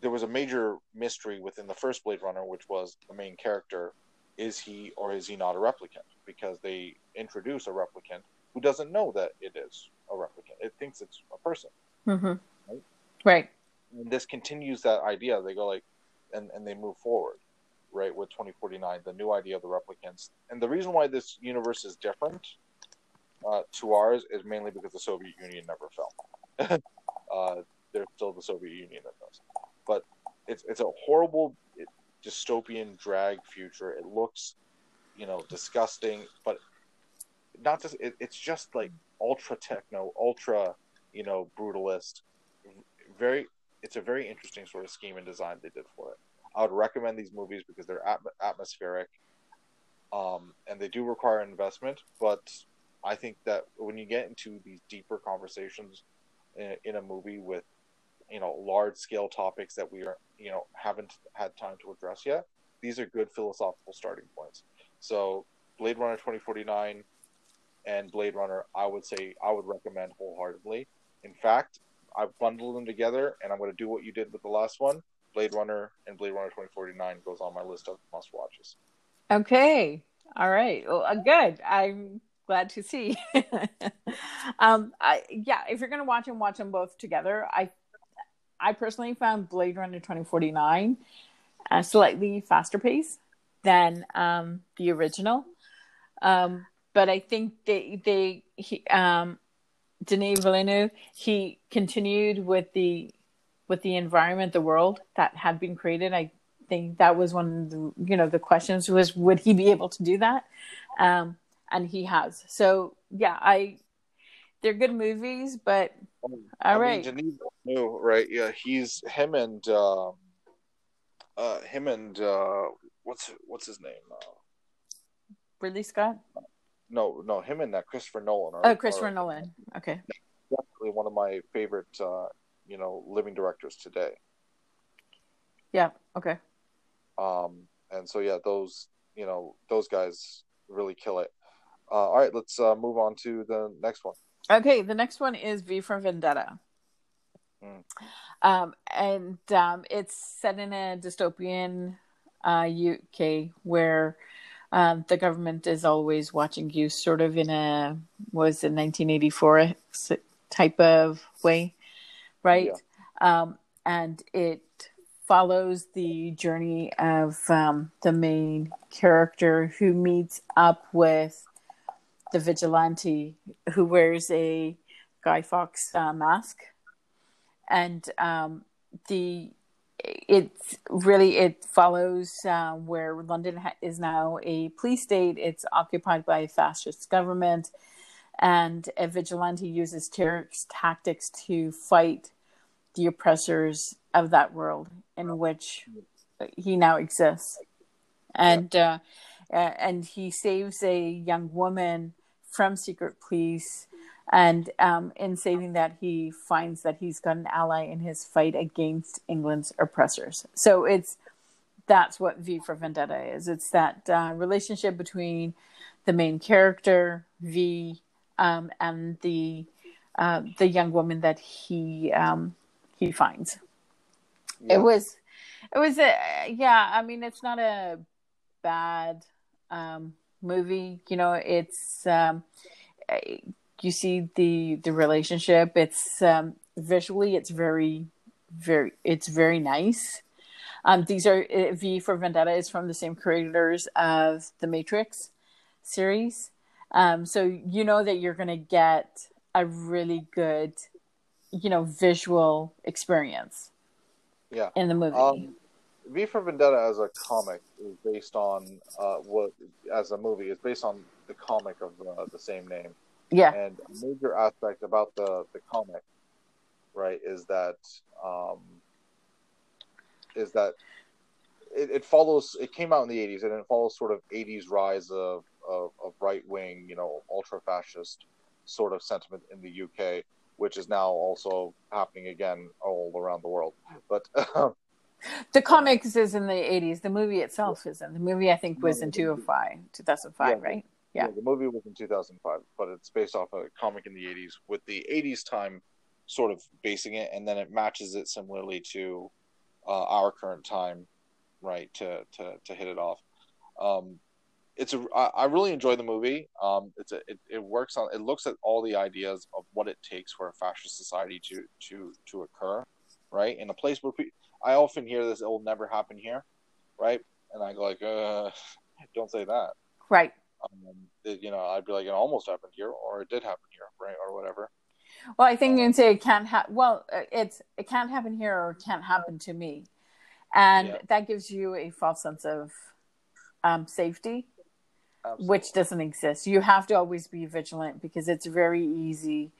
there was a major mystery within the first blade runner which was the main character is he or is he not a replicant? Because they introduce a replicant who doesn't know that it is a replicant. It thinks it's a person. Mm-hmm. right? right this continues that idea. They go like, and and they move forward, right? With 2049, the new idea of the replicants, and the reason why this universe is different uh, to ours is mainly because the Soviet Union never fell. uh, there's still the Soviet Union that does, but it's it's a horrible dystopian drag future. It looks, you know, disgusting, but not just. It, it's just like ultra techno, ultra, you know, brutalist, very it's a very interesting sort of scheme and design they did for it. I would recommend these movies because they're atmospheric, um, and they do require investment. But I think that when you get into these deeper conversations in, in a movie with, you know, large scale topics that we are, you know, haven't had time to address yet, these are good philosophical starting points. So, Blade Runner twenty forty nine and Blade Runner, I would say I would recommend wholeheartedly. In fact, I've bundled them together, and I'm going to do what you did with the last one. Blade Runner and Blade Runner 2049 goes on my list of must watches. Okay. All right. Well, uh, good. I'm glad to see. um, I, yeah, if you're going to watch them, watch them both together. I, I personally found Blade Runner 2049 a slightly faster pace than um, the original. Um, but I think they they he, um, Denis Villeneuve, he continued with the with the environment, the world that had been created. I think that was one of the you know the questions was would he be able to do that, um, and he has. So yeah, I they're good movies, but all I right. Mean, Denis Villeneuve, right? Yeah, he's him and uh, uh, him and uh, what's what's his name? Uh, Ridley Scott no, no, him and that Christopher Nolan. Are, oh, Christopher are, Nolan. Okay. Definitely one of my favorite, uh, you know living directors today. Yeah. Okay. Um, and so yeah, those you know those guys really kill it. Uh, all right, let's uh, move on to the next one. Okay, the next one is V for Vendetta. Mm. Um, and um, it's set in a dystopian uh, UK where um, the government is always watching you, sort of in a was it 1984 type of way, right? Yeah. Um, and it follows the journey of um, the main character who meets up with the vigilante who wears a Guy Fawkes uh, mask, and um, the it's really it follows uh, where London ha- is now a police state. It's occupied by a fascist government, and a vigilante uses terrorist tactics to fight the oppressors of that world in which he now exists, and uh, and he saves a young woman from secret police. And um, in saving that, he finds that he's got an ally in his fight against England's oppressors. So it's that's what V for Vendetta is. It's that uh, relationship between the main character V um, and the uh, the young woman that he um, he finds. Yeah. It was it was a yeah. I mean, it's not a bad um, movie. You know, it's um, you see the the relationship. It's um, visually, it's very very it's very nice. Um, these are uh, V for Vendetta is from the same creators of the Matrix series, um, so you know that you're going to get a really good, you know, visual experience. Yeah, in the movie. Um, V for Vendetta as a comic is based on uh, what as a movie is based on the comic of uh, the same name. Yeah. And a major aspect about the the comic, right, is that um, is that it, it follows. It came out in the '80s, and it follows sort of '80s rise of of, of right wing, you know, ultra fascist sort of sentiment in the UK, which is now also happening again all around the world. But um, the comics is in the 80s. The movie itself is in The movie, I think, was in 2005, 2005 yeah, right? Yeah. yeah. The movie was in 2005, but it's based off a comic in the 80s with the 80s time sort of basing it, and then it matches it similarly to uh, our current time, right? To to to hit it off. Um, it's a I, I really enjoy the movie. Um, it's a it, it works on it looks at all the ideas of what it takes for a fascist society to to to occur, right? In a place where pe- I often hear this, it will never happen here, right? And I go like, uh, don't say that. Right. Um, you know, I'd be like, it almost happened here, or it did happen here, right, or whatever. Well, I think you can say it can't happen. Well, uh, it's it can't happen here, or it can't happen to me, and yeah. that gives you a false sense of um, safety, Absolutely. which doesn't exist. You have to always be vigilant because it's very easy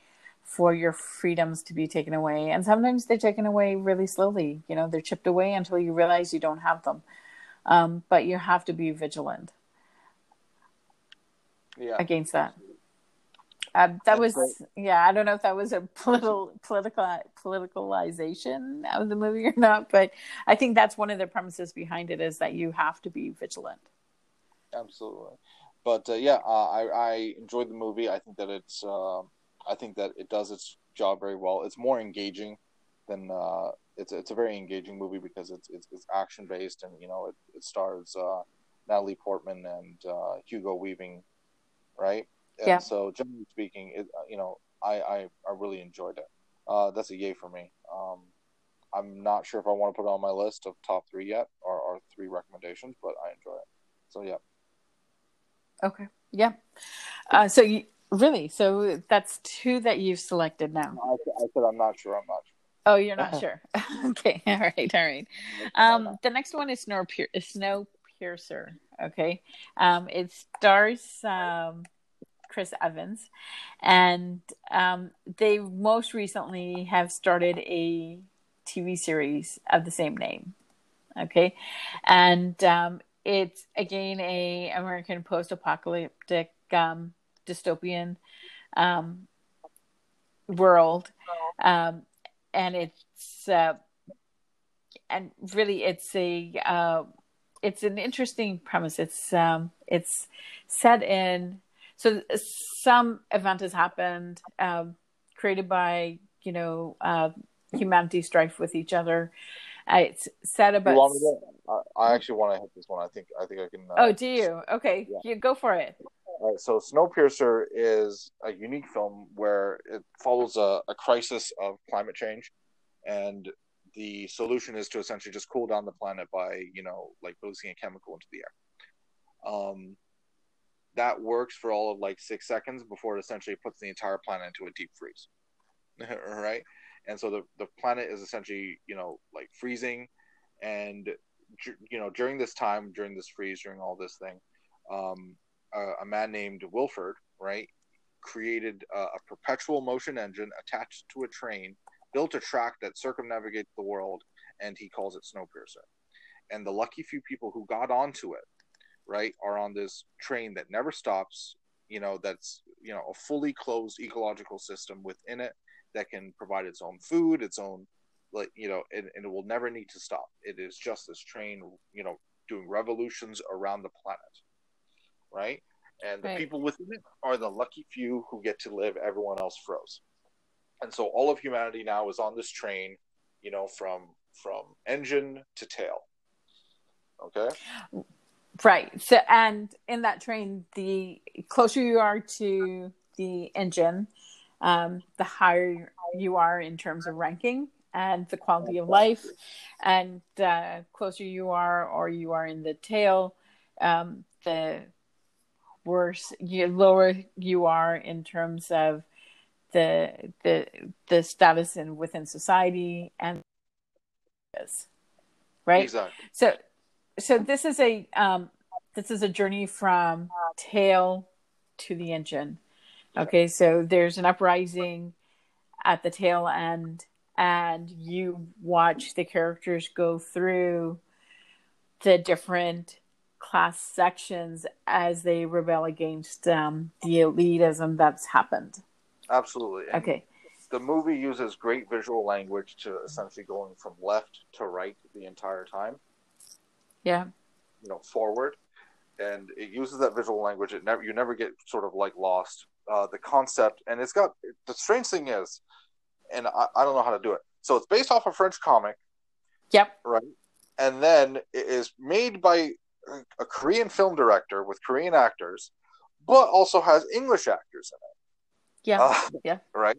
for your freedoms to be taken away. And sometimes they're taken away really slowly. You know, they're chipped away until you realize you don't have them. Um, but you have to be vigilant yeah. against that. Uh, that was yeah. I don't know if that was a political political politicalization of the movie or not, but I think that's one of the premises behind it is that you have to be vigilant. Absolutely, but uh, yeah, uh, I I enjoyed the movie. I think that it's uh, I think that it does its job very well. It's more engaging than uh, it's it's a very engaging movie because it's it's, it's action based and you know it, it stars uh, Natalie Portman and uh, Hugo Weaving, right? And yeah. So generally speaking, it uh, you know I I, I really enjoyed it. Uh, that's a yay for me. Um, I'm not sure if I want to put it on my list of top three yet or, or three recommendations, but I enjoy it. So yeah. Okay. Yeah. Uh, so you, Really? So that's two that you've selected now. I, I said I'm not sure. I'm not sure. Oh, you're not sure. okay. All right. All right. Um, the next one is Snow Snowpiercer. Okay. Um, it stars um, Chris Evans, and um, they most recently have started a TV series of the same name. Okay, and um, it's again a American post-apocalyptic um, dystopian um, world. And it's uh, and really it's a uh, it's an interesting premise. It's um, it's set in so some event has happened um, created by you know uh, humanity strife with each other. Uh, it's set about. To, I actually want to hit this one. I think I think I can. Uh, oh, do you? Okay, yeah. you go for it. All right, so Snowpiercer is a unique film where it follows a, a crisis of climate change, and the solution is to essentially just cool down the planet by you know like releasing a chemical into the air. Um, that works for all of like six seconds before it essentially puts the entire planet into a deep freeze. right? And so the, the planet is essentially, you know, like freezing. And, you know, during this time, during this freeze, during all this thing, um, a man named Wilford, right, created a, a perpetual motion engine attached to a train, built a track that circumnavigates the world, and he calls it Snowpiercer. And the lucky few people who got onto it right, are on this train that never stops. You know, that's you know a fully closed ecological system within it that can provide its own food, its own like you know, and, and it will never need to stop. It is just this train, you know, doing revolutions around the planet, right? And the right. people within it are the lucky few who get to live. Everyone else froze, and so all of humanity now is on this train, you know, from from engine to tail. Okay. Right. So, and in that train, the closer you are to the engine, um, the higher you are in terms of ranking and the quality of life. And uh, closer you are, or you are in the tail, um, the worse, you, lower you are in terms of the the the status in within society and right. Exactly. So so this is a um, this is a journey from tail to the engine. Okay, so there's an uprising at the tail end, and you watch the characters go through the different class sections as they rebel against um, the elitism that's happened. Absolutely. And okay. The movie uses great visual language to essentially going from left to right the entire time. Yeah. You know forward. And it uses that visual language. It never you never get sort of like lost. Uh, the concept and it's got the strange thing is and I, I don't know how to do it. So it's based off a french comic. Yep. Right? And then it is made by a korean film director with korean actors but also has english actors in it yeah uh, yeah right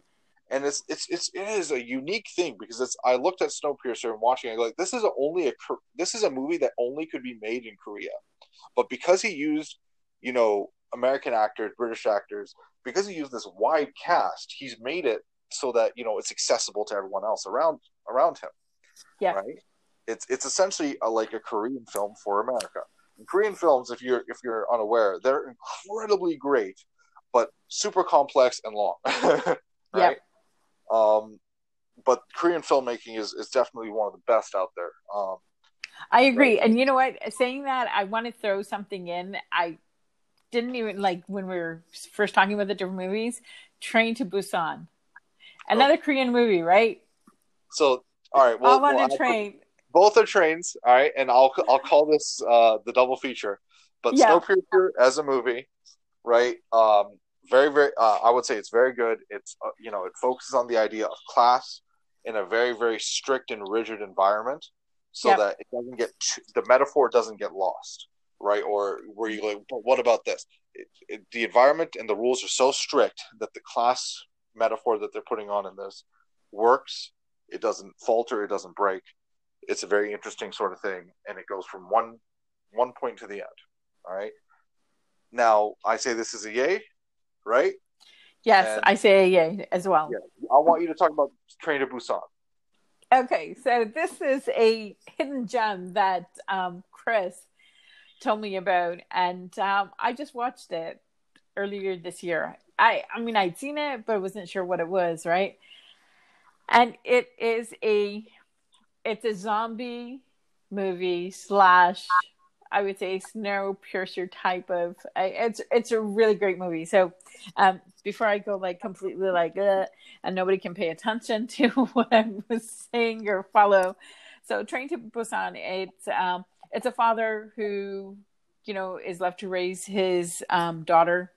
and it's it's it's it is a unique thing because it's I looked at Snowpiercer and watching it like this is a, only a this is a movie that only could be made in Korea, but because he used you know American actors, British actors, because he used this wide cast, he's made it so that you know it's accessible to everyone else around around him. Yeah. Right. It's it's essentially a, like a Korean film for America. And Korean films, if you're if you're unaware, they're incredibly great, but super complex and long. right. Yeah. Um, but Korean filmmaking is, is definitely one of the best out there. Um, I agree. And you know what? Saying that, I want to throw something in. I didn't even like when we were first talking about the different movies. Train to Busan, another oh. Korean movie, right? So, all right. Well, on well, a train. Both are trains, all right, and I'll I'll call this uh, the double feature. But yeah. Snowpiercer as a movie, right? Um, very very uh, i would say it's very good. It's uh, you know it focuses on the idea of class in a very very strict and rigid environment so yep. that it doesn't get the metaphor doesn't get lost right? Or where you like what about this? It, it, the environment and the rules are so strict that the class metaphor that they're putting on in this works. It doesn't falter. It doesn't break. It's a very interesting sort of thing and it goes from one one point to the end all right? Now i say this is a yay right? Yes, and, I say yay as well. Yeah, I want you to talk about Train to Busan. Okay, so this is a hidden gem that um, Chris told me about, and um, I just watched it earlier this year. I, I mean, I'd seen it, but wasn't sure what it was, right? And it is a, it's a zombie movie slash I would say Snowpiercer type of. It's it's a really great movie. So, um, before I go like completely like uh, and nobody can pay attention to what I was saying or follow. So Train to Busan, it's um, it's a father who you know is left to raise his um, daughter,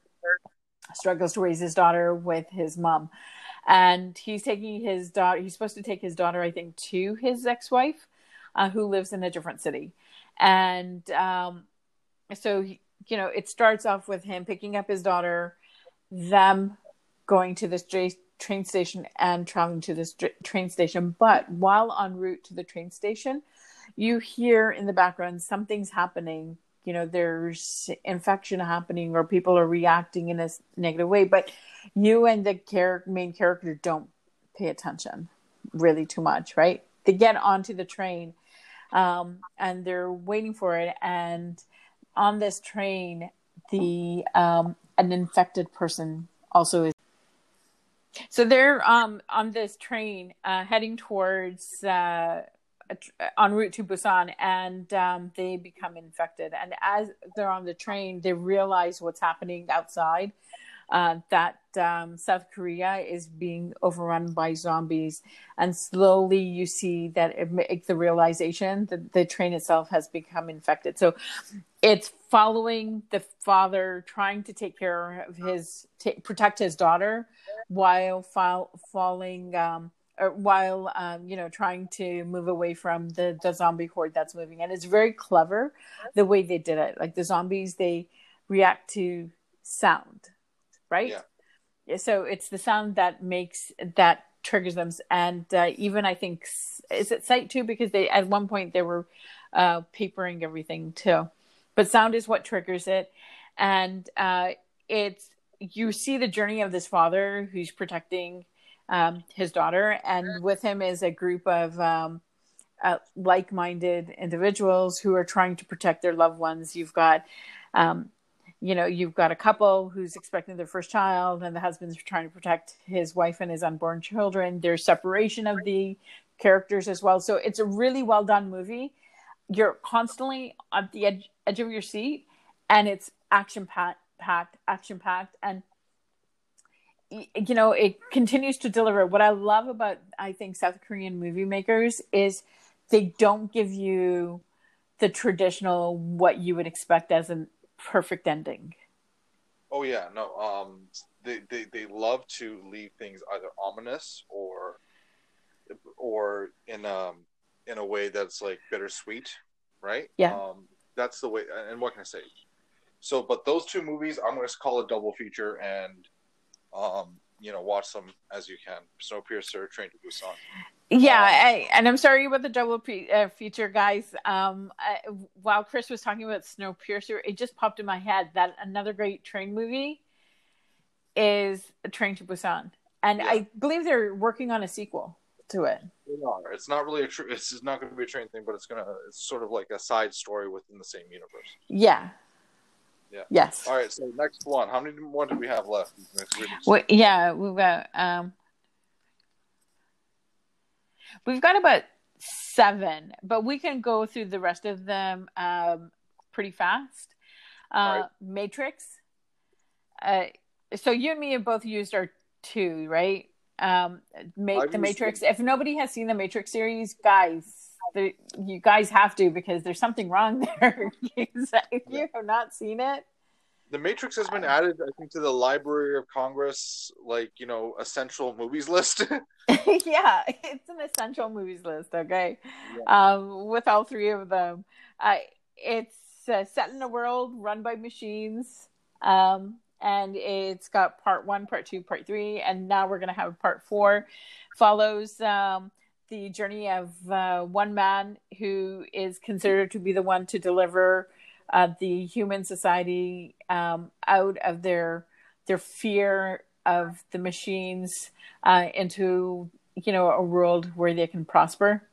struggles to raise his daughter with his mom, and he's taking his daughter. He's supposed to take his daughter, I think, to his ex-wife, uh, who lives in a different city, and um, so you know it starts off with him picking up his daughter, them going to this train station and traveling to this train station. But while en route to the train station, you hear in the background something's happening. You know, there's infection happening or people are reacting in a negative way. But you and the char- main character don't pay attention really too much, right? They get onto the train um, and they're waiting for it. And on this train, the um, an infected person also is so they're um, on this train uh, heading towards uh, en route to Busan, and um, they become infected. And as they're on the train, they realize what's happening outside. Uh, that um, South Korea is being overrun by zombies, and slowly you see that it makes the realization that the train itself has become infected. So it's following the father trying to take care of his, t- protect his daughter, while fall, falling um, or while um, you know trying to move away from the the zombie horde that's moving. And it's very clever the way they did it. Like the zombies they react to sound right? Yeah. so it's the sound that makes that triggers them. And uh, even i think is it sight too? Because they at one point they were uh, papering everything too. But sound is what triggers it. And uh, it's you see the journey of this father who's protecting um, his daughter, and with him is a group of um, uh, like-minded individuals who are trying to protect their loved ones. You've got, um, you know, you've got a couple who's expecting their first child, and the husband's trying to protect his wife and his unborn children. There's separation of the characters as well, so it's a really well done movie. You're constantly at the edge, edge of your seat, and it's action packed action packed, and you know it continues to deliver. What I love about I think South Korean movie makers is they don't give you the traditional what you would expect as a perfect ending. Oh yeah, no. Um, they, they they love to leave things either ominous or or in um in a way that's like bittersweet, right? Yeah. Um, that's the way. And what can I say? So, but those two movies, I'm going to call a double feature, and um, you know, watch them as you can. Snowpiercer, Train to Busan. Yeah, I, and I'm sorry about the double pre- uh, feature, guys. Um, I, while Chris was talking about Snowpiercer, it just popped in my head that another great train movie is Train to Busan, and Yeah. I believe they're working on a sequel to it. They are. It's not really a. Tr- it's not going to be a train thing, but it's gonna. It's sort of like a side story within the same universe. Yeah. Yeah. Yes. All right. So next one. How many more do we have left? Well, yeah, we've got um, we've got about seven, but we can go through the rest of them um, pretty fast. Uh, right. Matrix. Uh, so you and me have both used our two, right? Um, make I've the Matrix. If nobody has seen the Matrix series, guys, the, you guys have to because there's something wrong there. if you have not seen it, The Matrix has been added, I think, to the Library of Congress, like you know, essential movies list. yeah, it's an essential movies list. Okay, um, with all three of them, uh, it's uh, set in a world run by machines, um, and it's got part one, part two, part three, and now we're gonna have part four. Follows um, the journey of uh, one man who is considered to be the one to deliver uh, the human society um, out of their their fear of the machines uh, into you know a world where they can prosper.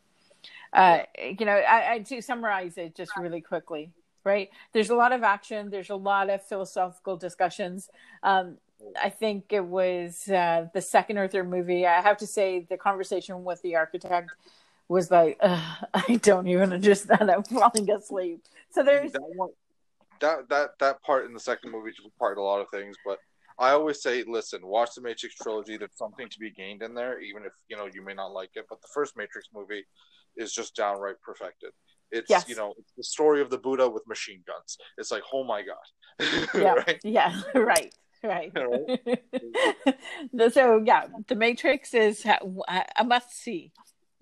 Uh, you know, I, I to summarize it just really quickly, right? There's a lot of action. There's a lot of philosophical discussions. Um, I think it was uh, the second or third movie. I have to say, the conversation with the architect was like, I don't even understand. I'm falling asleep. So there's that one, that that that part in the second movie part a lot of things, but I always say, listen, watch the Matrix trilogy. There's something to be gained in there, even if you know you may not like it. But the first Matrix movie is just downright perfected. It's Yes. you know it's the story of the Buddha with machine guns. It's like, oh my god, Yeah. right? Yeah, right, right. Right. So yeah, The Matrix is a must see,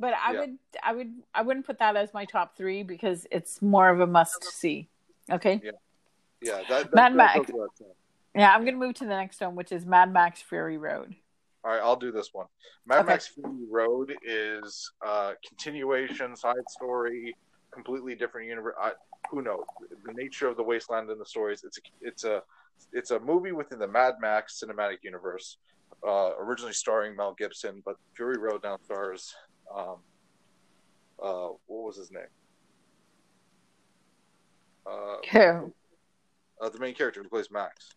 but I Yeah. would, I would, I wouldn't put that as my top three because it's more of a must see. Okay. Yeah, that, that Mad Max. Yeah, I'm gonna move to the next one, which is Mad Max Fury Road. All right, I'll do this one. Mad Okay. Max Fury Road is a continuation, side story, completely different universe. I, who knows the nature of the wasteland and the stories? It's a, it's a it's a movie within the Mad Max cinematic universe. Uh, originally starring Mel Gibson, but Fury Road now stars. Um, uh, what was his name? Uh, Who? uh, the main character who plays Max.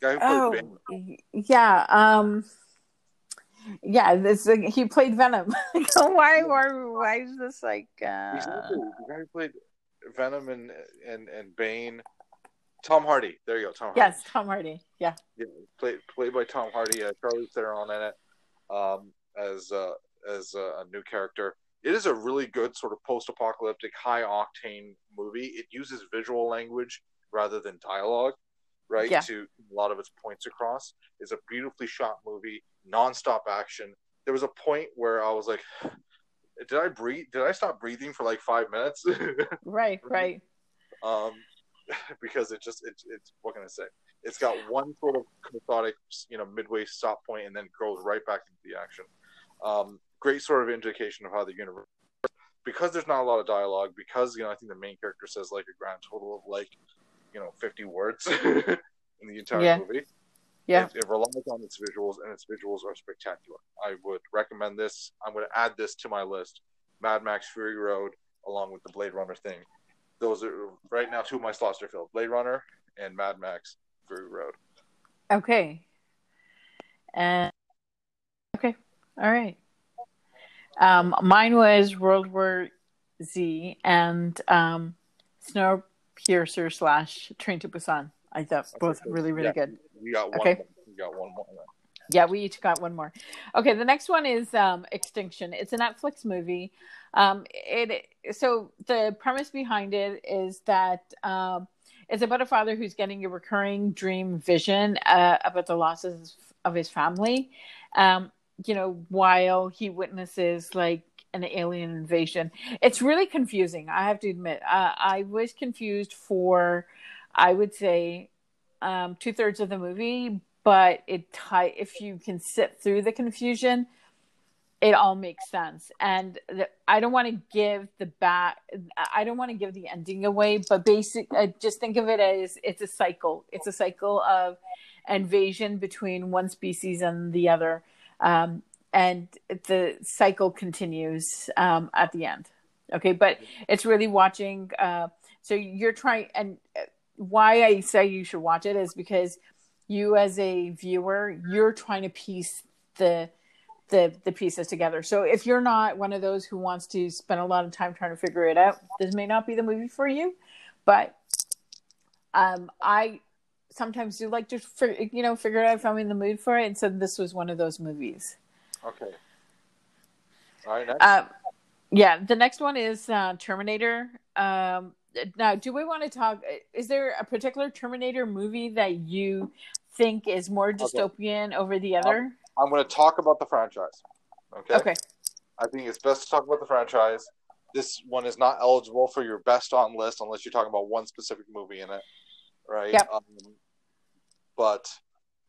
Guy who Oh, y- yeah. Um, yeah. This he played Venom. why? Why? Why is this like? Uh, Exactly. The guy who played Venom and and and Bane, Tom Hardy. There you go, Tom. Hardy. yes, Tom Hardy. Yeah. Yeah, played played by Tom Hardy. Uh, Charlize Theron in it um, as uh, as uh, a new character. It is a really good sort of post-apocalyptic, high octane movie. It uses visual language rather than dialogue, right? Yeah. To a lot of its points across. It's a beautifully shot movie, non-stop action. There was a point where I was like, "Did I breathe? Did I stop breathing for like five minutes?" Right. Right. um, because it just it's it's what can I say? It's got one sort of methodic, you know, midway stop point, and then goes right back into the action. Um, great sort of indication of how the universe, because there's not a lot of dialogue. Because you know, I think the main character says like a grand total of like, you know, 50 words in the entire Yeah. movie. Yeah. It, it relies on its visuals, and its visuals are spectacular. I would recommend this. I'm going to add this to my list: Mad Max Fury Road, along with the Blade Runner thing. Those are right now two of my slots are filled: Blade Runner and Mad Max Fury Road. Okay. And okay. All right. Um, mine was World War Z and um, Snowpiercer slash Train to Busan. I thought both really, really Yeah. good. We got one. Okay. More. We got one more. Yeah, we each got one more. Okay, the next one is um, Extinction. It's a Netflix movie. Um, it so the premise behind it is that um, it's about a father who's getting a recurring dream vision uh, about the losses of his family. Um, you know, while he witnesses like an alien invasion, it's really confusing. I have to admit, uh, I was confused for, I would say, um, two thirds of the movie, but it ti- if you can sit through the confusion, it all makes sense. And the, I don't want to give the back, I don't want to give the ending away, but basic, uh, just think of it as it's a cycle. It's a cycle of invasion between one species and the other. Um, and the cycle continues um, at the end. Okay, but it's really watching. Uh, so you're trying, and uh, why I say you should watch it is because you, as a viewer, you're trying to piece the the the pieces together. So if you're not one of those who wants to spend a lot of time trying to figure it out, this may not be the movie for you. But um, I sometimes do like to you know figure out if I'm in the mood for it, and so this was one of those movies. Okay. All right. Next. Um, yeah, the next one is uh, Terminator. Um, now, do we want to talk? Is there a particular Terminator movie that you think is more dystopian over the other? I'm going to talk about the franchise. Okay. okay. I think it's best to talk about the franchise. This one is not eligible for your best on list unless you're talking about one specific movie in it, right? Yep. Um, but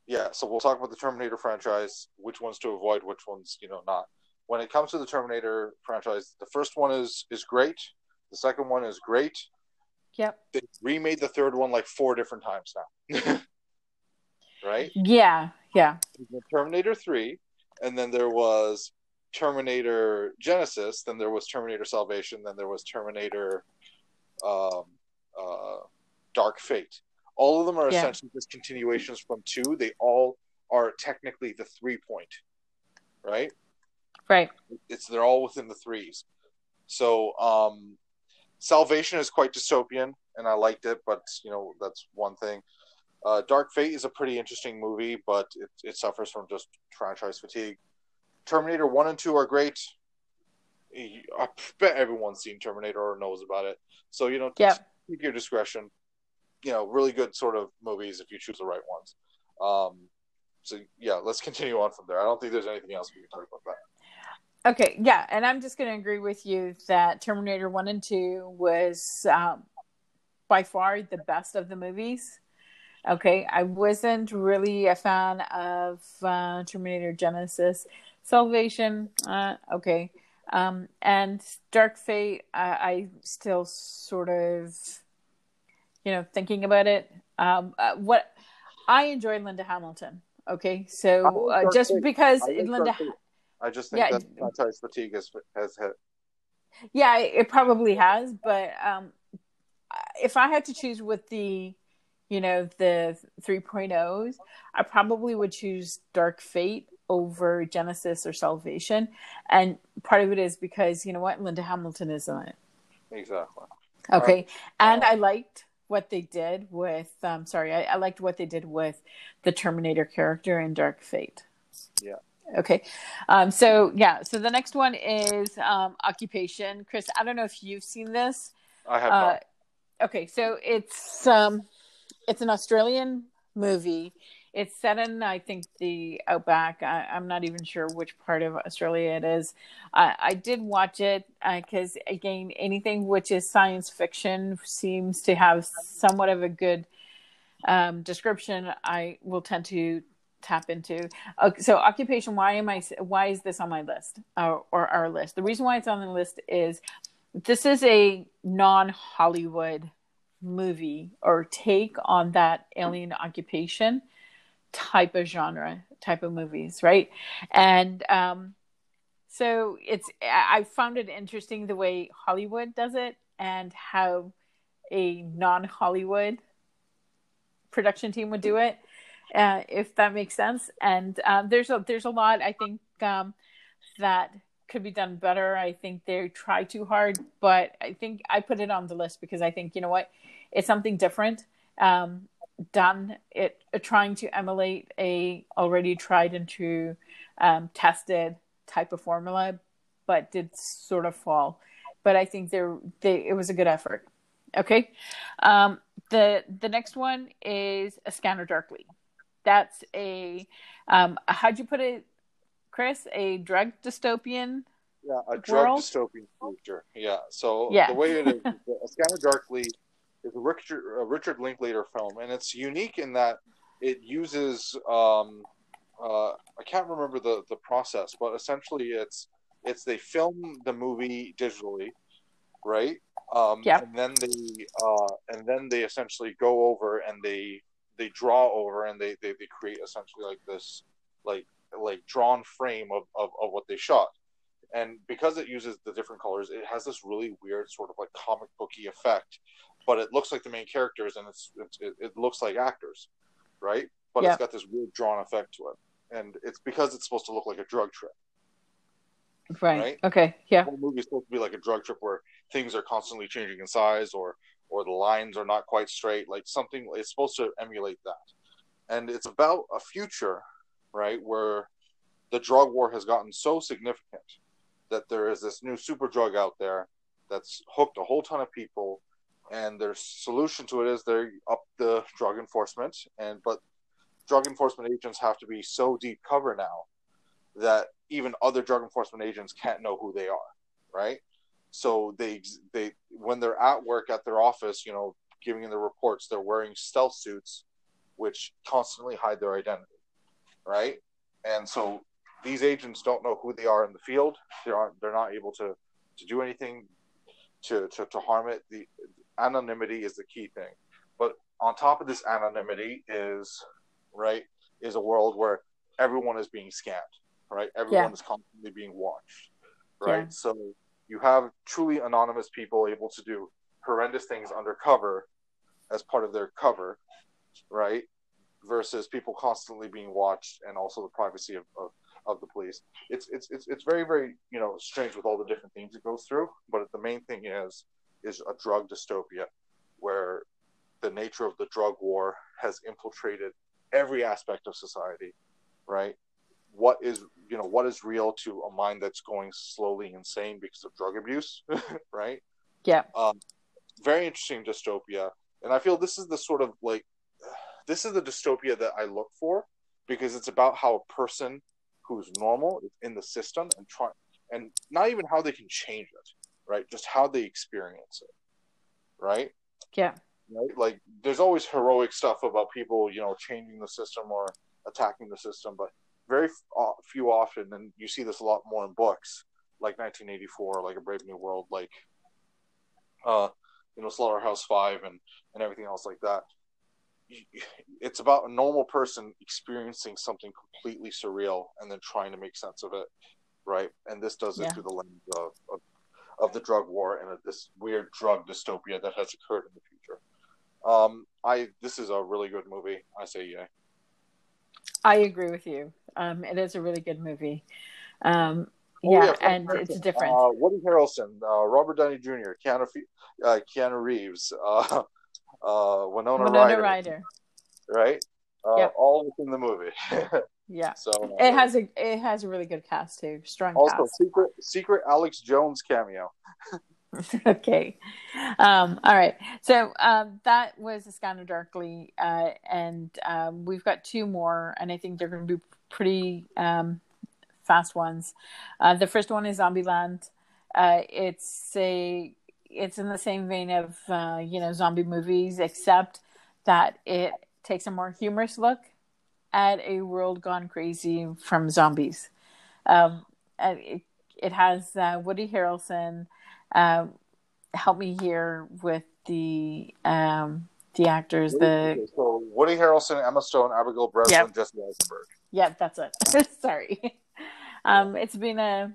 yeah, so we'll talk about the Terminator franchise, which ones to avoid, which ones you know not. When it comes to the Terminator franchise, the first one is is great. The second one is great. Yep. They remade the third one like four different times now, right? Yeah. Yeah. Terminator 3, and then there was Terminator Genisys, then there was Terminator Salvation, then there was Terminator um, uh, Dark Fate. All of them are Yeah. essentially just continuations from 2. They all are technically the 3 point, right? Right. It's they're all within the threes. So um, Salvation is quite dystopian, and I liked it, but you know that's one thing. Uh, Dark Fate is a pretty interesting movie, but it, it suffers from just franchise fatigue. Terminator One and Two are great. I bet everyone's seen Terminator or knows about it. So you know, yeah. keep your discretion. You know, really good sort of movies if you choose the right ones. Um, so yeah, let's continue on from there. I don't think there's anything else we can talk about that. Okay, yeah, and I'm just going to agree with you that Terminator One and Two was um, by far the best of the movies. Okay, I wasn't really a fan of uh, Terminator Genisys, Salvation, uh, okay. Um, and Dark Fate, I, I, still sort of, you know, thinking about it. Um, uh, what I enjoy Linda Hamilton. Okay, so uh, just Fate. because I Linda, I just think yeah, that franchise fatigue has, has hit. Yeah, it probably has, but um, if I had to choose with the, you know, the 3.0s, I probably would choose Dark Fate over Genisys or Salvation. And part of it is because, you know what, Linda Hamilton is on it. Exactly. Okay. Right. And I liked what they did with, um, sorry, I, I liked what they did with the Terminator character in Dark Fate. Yeah. Okay. Um, so, yeah. So the next one is um, Occupation. Chris, I don't know if you've seen this. I have uh, not. Okay. So it's, um, it's an Australian movie it's set in, I think, the outback. I, am not even sure which part of Australia it is. I, I did watch it because, uh, again, anything which is science fiction seems to have somewhat of a good um, description. I will tend to tap into. Okay, so, occupation. Why am I? Why is this on my list or, or our list? The reason why it's on the list is this is a non-Hollywood movie or take on that alien occupation type of genre type of movies right? And um so it's i found it interesting the way hollywood does it and how a non-hollywood production team would do it uh, if that makes sense. And um, there's a there's a lot i think um, that could be done better. I think they try too hard but i think i put it on the list because i think you know what it's something different. Um, done it uh, trying to emulate a already tried and true um, tested type of formula but did sort of fall. But i think there they it was a good effort. Okay? Um, the the next one is a scanner darkly that's a um, how'd you put it chris? A drug dystopian yeah a drug world? dystopian future. Yeah so yeah. the way it is a scanner darkly is a Richard a Richard Linklater film, and it's unique in that it uses um, uh, I can't remember the the process, but essentially it's it's they film the movie digitally, right? Um, yeah. And then they uh, and then they essentially go over and they they draw over and they, they, they create essentially like this like like drawn frame of, of, of what they shot and because it uses the different colors it has this really weird sort of like comic booky effect but it looks like the main characters and it's, it's it, it, looks like actors, right? But it's got this weird drawn effect to it, and it's because it's supposed to look like a drug trip. Right. right? Okay. Yeah. The whole movie is supposed to be like a drug trip where things are constantly changing in size, or or the lines are not quite straight. Like something, it's supposed to emulate that, and it's about a future, right, where the drug war has gotten so significant that there is this new super drug out there that's hooked a whole ton of people and their solution to it is they up the drug enforcement and but drug enforcement agents have to be so deep cover now that even other drug enforcement agents can't know who they are right? So they they when they're at work at their office you know giving in the reports they're wearing stealth suits which constantly hide their identity right? And so these agents don't know who they are in the field. They aren't they're not able to to do anything to, to, to harm it. The anonymity is the key thing. But on top of this anonymity is right is a world where everyone is being scanned, right? Everyone yeah. is constantly being watched, right? Yeah. So you have truly anonymous people able to do horrendous things undercover as part of their cover, right? Versus people constantly being watched and also the privacy of, of, of the police. It's, it's it's it's very very you know strange with all the different things it goes through. But the main thing is is a drug dystopia where the nature of the drug war has infiltrated every aspect of society, right? What is you know what is real to a mind that's going slowly insane because of drug abuse, right? Yeah. Um, very interesting dystopia, and I feel this is the sort of like this is the dystopia that I look for because it's about how a person who's normal is in the system and try and not even how they can change it, right? Just how they experience it, right? Yeah. Right? Like there's always heroic stuff about people, you know, changing the system or attacking the system, but very few often, and you see this a lot more in books, like 1984, like A Brave New World, like, uh, you know, Slaughterhouse Five, and and everything else like that. It's about a normal person experiencing something completely surreal and then trying to make sense of it, right? And this does it Yeah. through the lens of, of of the drug war and of this weird drug dystopia that has occurred in the future. Um, I this is a really good movie. I say yeah. I agree with you. Um, it is a really good movie. Um, Oh, yeah, fun and it's different. Uh, Woody Harrelson, uh, Robert Downey Jr., Keanu, uh, Keanu Reeves, uh, uh, Winona, Winona Ryder, Ryder. right? Uh, Yep. All within the movie. Yeah. so uh, It has a it has a really good cast too. Strong also cast. secret secret Alex Jones cameo. okay. Um, all right. So um, that was a Scanner Darkly, uh, and um, we've got two more, and I think they're going to be pretty um, fast ones. Uh, the first one is Zombieland. Uh, it's a it's in the same vein of uh, you know zombie movies, except that it takes a more humorous look at a world gone crazy from zombies. Um, it, it has uh, Woody Harrelson. Um, help me here with the um, the actors. The so Woody Harrelson, Emma Stone, Abigail Breslin, Yep. Jesse Eisenberg. yeah, that's it. Sorry, um, it's been a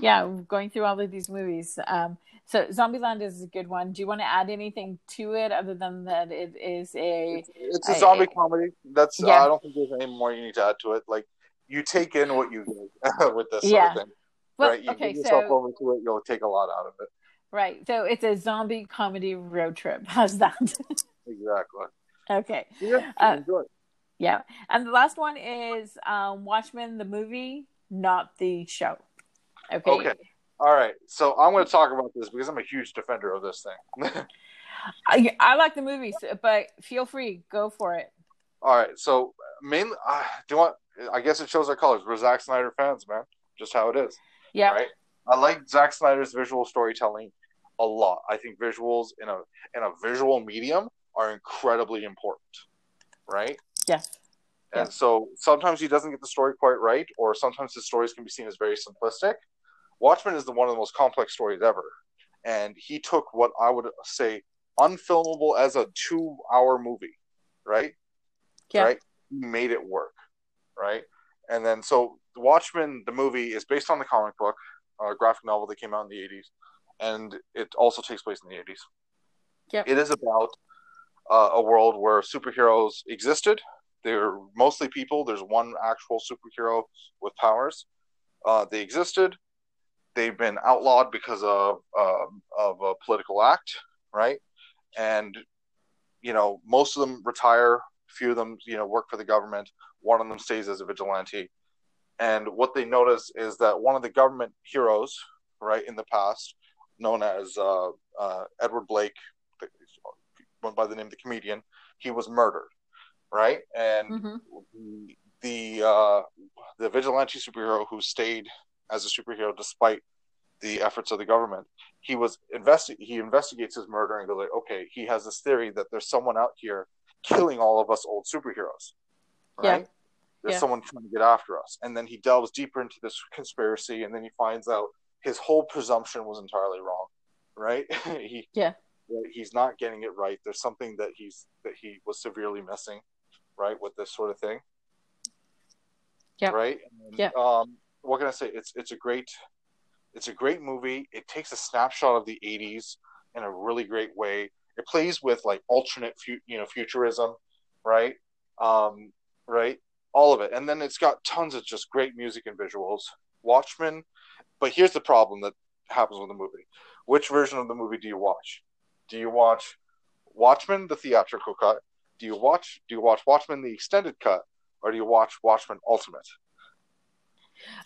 yeah going through all of these movies. Um, so Zombieland is a good one. Do you want to add anything to it other than that it is a It's a zombie comedy. That's Yeah. I don't think there's any more you need to add to it. Like you take in what you get with this Yeah. sort of thing, well, right? You okay, give yourself so over to it, you'll take a lot out of it. right, so it's a zombie comedy road trip. How's that? Exactly. okay. Yeah, Uh, enjoy. Yeah. And the last one is um, Watchmen, the movie, not the show. Okay. Okay. All right. So I'm going to talk about this because I'm a huge defender of this thing. I, I like the movies, but feel free, go for it. All right. So mainly, uh, do you want? I guess it shows our colors. We're Zack Snyder fans, man. Just how it is. Yeah. Right. I like Zack Snyder's visual storytelling a lot. I think visuals in a in a visual medium are incredibly important. Right. Yes. And Yeah. so sometimes he doesn't get the story quite right, or sometimes his stories can be seen as very simplistic. Watchmen is the one of the most complex stories ever, and he took what I would say unfilmable as a two-hour movie, right? Yeah. Right. He made it work, right? And then so Watchmen, the movie, is based on the comic book, a graphic novel that came out in the '80s, and it also takes place in the '80s. Yep. It is about uh, a world where superheroes existed. They're mostly people. There's one actual superhero with powers. Uh, they existed. They've been outlawed because of um of a political act, right? And you know, most of them retire. A few of them, you know, work for the government. One of them stays as a vigilante. And what they notice is that one of the government heroes, right, in the past, known as uh, uh, Edward Blake, went by the name of the comedian, he was murdered, right? And hmm the the uh, the vigilante superhero who stayed as a superhero despite the efforts of the government. He was investi- he investigates his murder and goes like, okay, he has this theory that there's someone out here killing all of us old superheroes, Yeah. right? There's Yeah. someone trying to get after us, and then he delves deeper into this conspiracy, and then he finds out his whole presumption was entirely wrong, right? he Yeah. he's not getting it right. There's something that he's that he was severely missing, right, with this sort of thing. Yeah. Right. And, Yep. Um, what can I say? It's it's a great, it's a great movie. It takes a snapshot of the '80s in a really great way. It plays with like alternate, fu- you know, futurism, right? Um, right. All of it, and then it's got tons of just great music and visuals. Watchmen, but here's the problem that happens with the movie. Which version of the movie do you watch? Do you watch Watchmen the theatrical cut? Do you watch do you watch Watchmen the extended cut, or do you watch Watchmen Ultimate?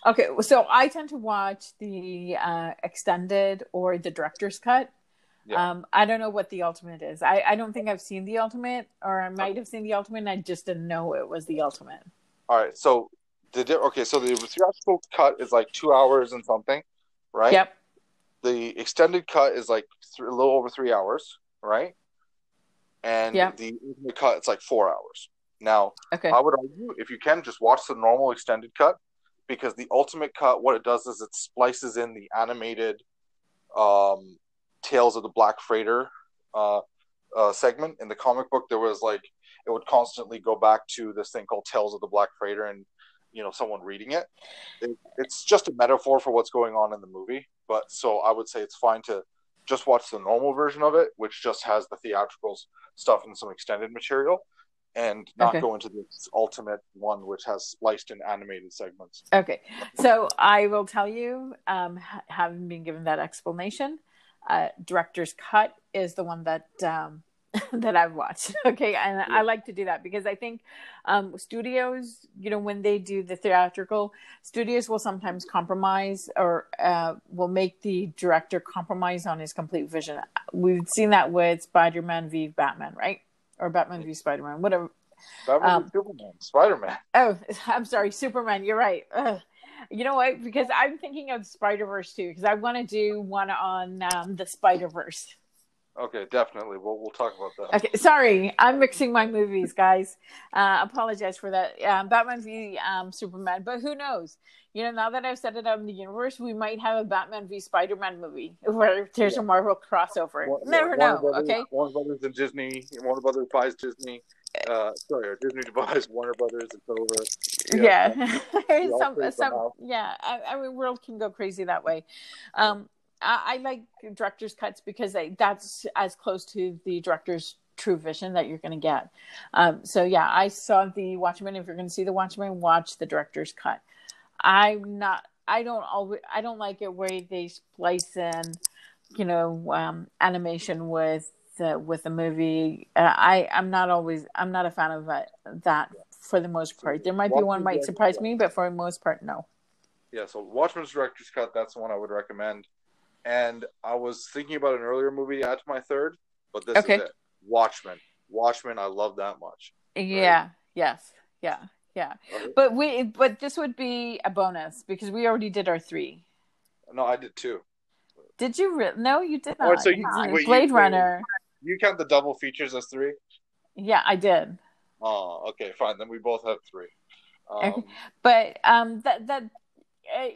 Okay, so I tend to watch the uh, extended or the director's cut. Yeah. Um, I don't know what the ultimate is. I, I don't think I've seen the ultimate, or I might have seen the ultimate, and I just didn't know it was the ultimate. All right, so the okay, so the theatrical cut is like two hours and something, right? Yep. The extended cut is like th- a little over three hours, right? And yep. the ultimate cut it's like four hours. Now, okay. I would argue if you can just watch the normal extended cut, because the ultimate cut, what it does is it splices in the animated um, Tales of the Black Freighter uh, uh, segment. In the comic book, there was like it would constantly go back to this thing called Tales of the Black Freighter, and you know someone reading it. it. It's just a metaphor for what's going on in the movie. But so I would say it's fine to just watch the normal version of it, which just has the theatricals stuff and some extended material and not okay. go into this ultimate one which has spliced in animated segments okay so i will tell you um, having been given that explanation uh, director's cut is the one that um, that I've watched. Okay, and yeah. I like to do that because I think um, studios, you know, when they do the theatrical, studios will sometimes compromise or uh, will make the director compromise on his complete vision. We've seen that with Spider-Man v Batman, right? Or Batman v Spider-Man, whatever. Batman um, v Superman, Spider-Man. Oh, I'm sorry, Superman. You're right. Ugh. You know what? Because I'm thinking of Spider Verse too, because I want to do one on um, the Spider Verse. Okay, definitely. We'll we'll talk about that. Okay, sorry, I'm mixing my movies, guys. Uh, apologize for that. Um, Batman v um, Superman, but who knows? You know, now that I've set it up in the universe, we might have a Batman v Spider-Man movie where there's yeah. a Marvel crossover. One, Never yeah, know. Brothers, okay. Warner Brothers and Disney. Warner Brothers buys Disney. Uh, sorry, Disney buys Warner Brothers. It's over. Yeah, yeah. some, some, yeah. I, I mean, world can go crazy that way. Um, I, I like director's cuts because they, that's as close to the director's true vision that you're going to get. Um, so yeah, I saw the Watchmen. If you're going to see the Watchmen, watch the director's cut. I'm not. I don't always. I don't like it where they splice in, you know, um, animation with the with the movie. Uh, I I'm not always. I'm not a fan of that, that for the most part. There might be one might surprise me, but for the most part, no. Yeah, so Watchmen's director's cut. That's the one I would recommend and I was thinking about an earlier movie to add to my third, but this okay. is it. Watchmen. Watchmen, I love that much. Yeah. Yes. Yeah. Yeah. Okay. But we but this would be a bonus because we already did our three. No, I did two. Did you? Re- no, you did not. Oh, so you, wait, Blade you, Runner. You count the double features as three? Yeah, I did. Oh, okay, fine. Then we both have three. Um, okay. But um, that that uh,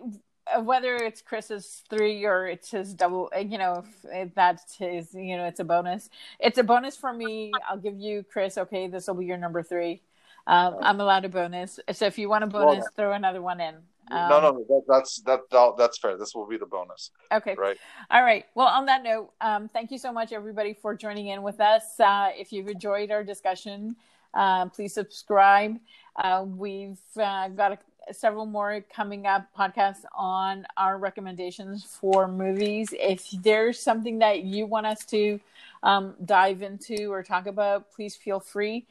whether it's Chris's three or it's his double, uh, you know, if, that's his, you know, it's a bonus. It's a bonus for me. I'll give you Chris. Okay, this will be your number three. Um, I'm allowed a bonus. So if you want a bonus, well, throw another one in. Um, no, no, no that, that's that, that's fair. This will be the bonus. Okay. Right. All right. Well, on that note, um, thank you so much, everybody, for joining in with us. Uh, if you've enjoyed our discussion, uh, please subscribe. Uh, we've uh, got a several more coming up podcasts on our recommendations for movies. If there's something that you want us to um, dive into or talk about, please feel free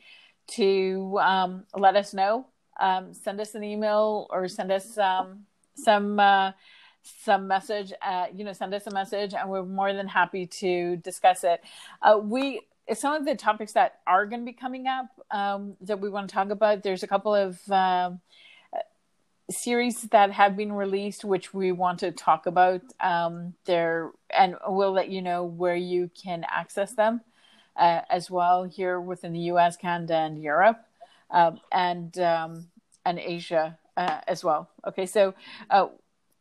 to um, let us know. Um, send us an email or send us um, some uh, some message. Uh, you know, send us a message, and we're more than happy to discuss it. Uh, we some of the topics that are going to be coming up um, that we want to talk about. There's a couple of um, series that have been released, which we want to talk about um, there, and we'll let you know where you can access them uh, as well here within the U.S., Canada, and Europe, um, and um, and Asia uh, as well. Okay, so. Uh,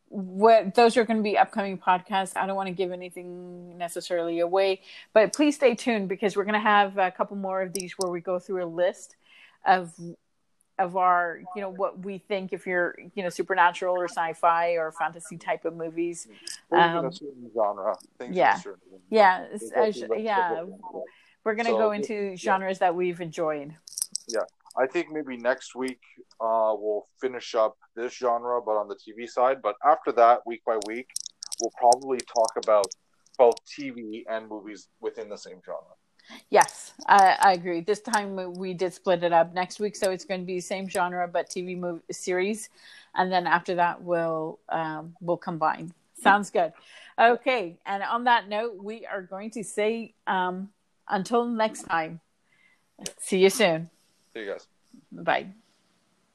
what those are going to be upcoming podcasts. I don't want to give anything necessarily away, but please stay tuned because we're going to have a couple more of these where we go through a list of of our you know what we think if you're you know supernatural or sci-fi or fantasy type of movies um, genre yeah. yeah yeah we're going to so, go into genres yeah. that we've enjoyed. Yeah i think maybe next week uh, we'll finish up this genre but on the tv side. But after that week by week we'll probably talk about both tv and movies within the same genre Yes, I, I agree. This time we did split it up. Next week, so it's going to be the same genre but TV movie series, and then after that we'll um, we'll combine. Sounds good. Okay, and on that note, we are going to say um, until next time. See you soon. See you guys. Bye.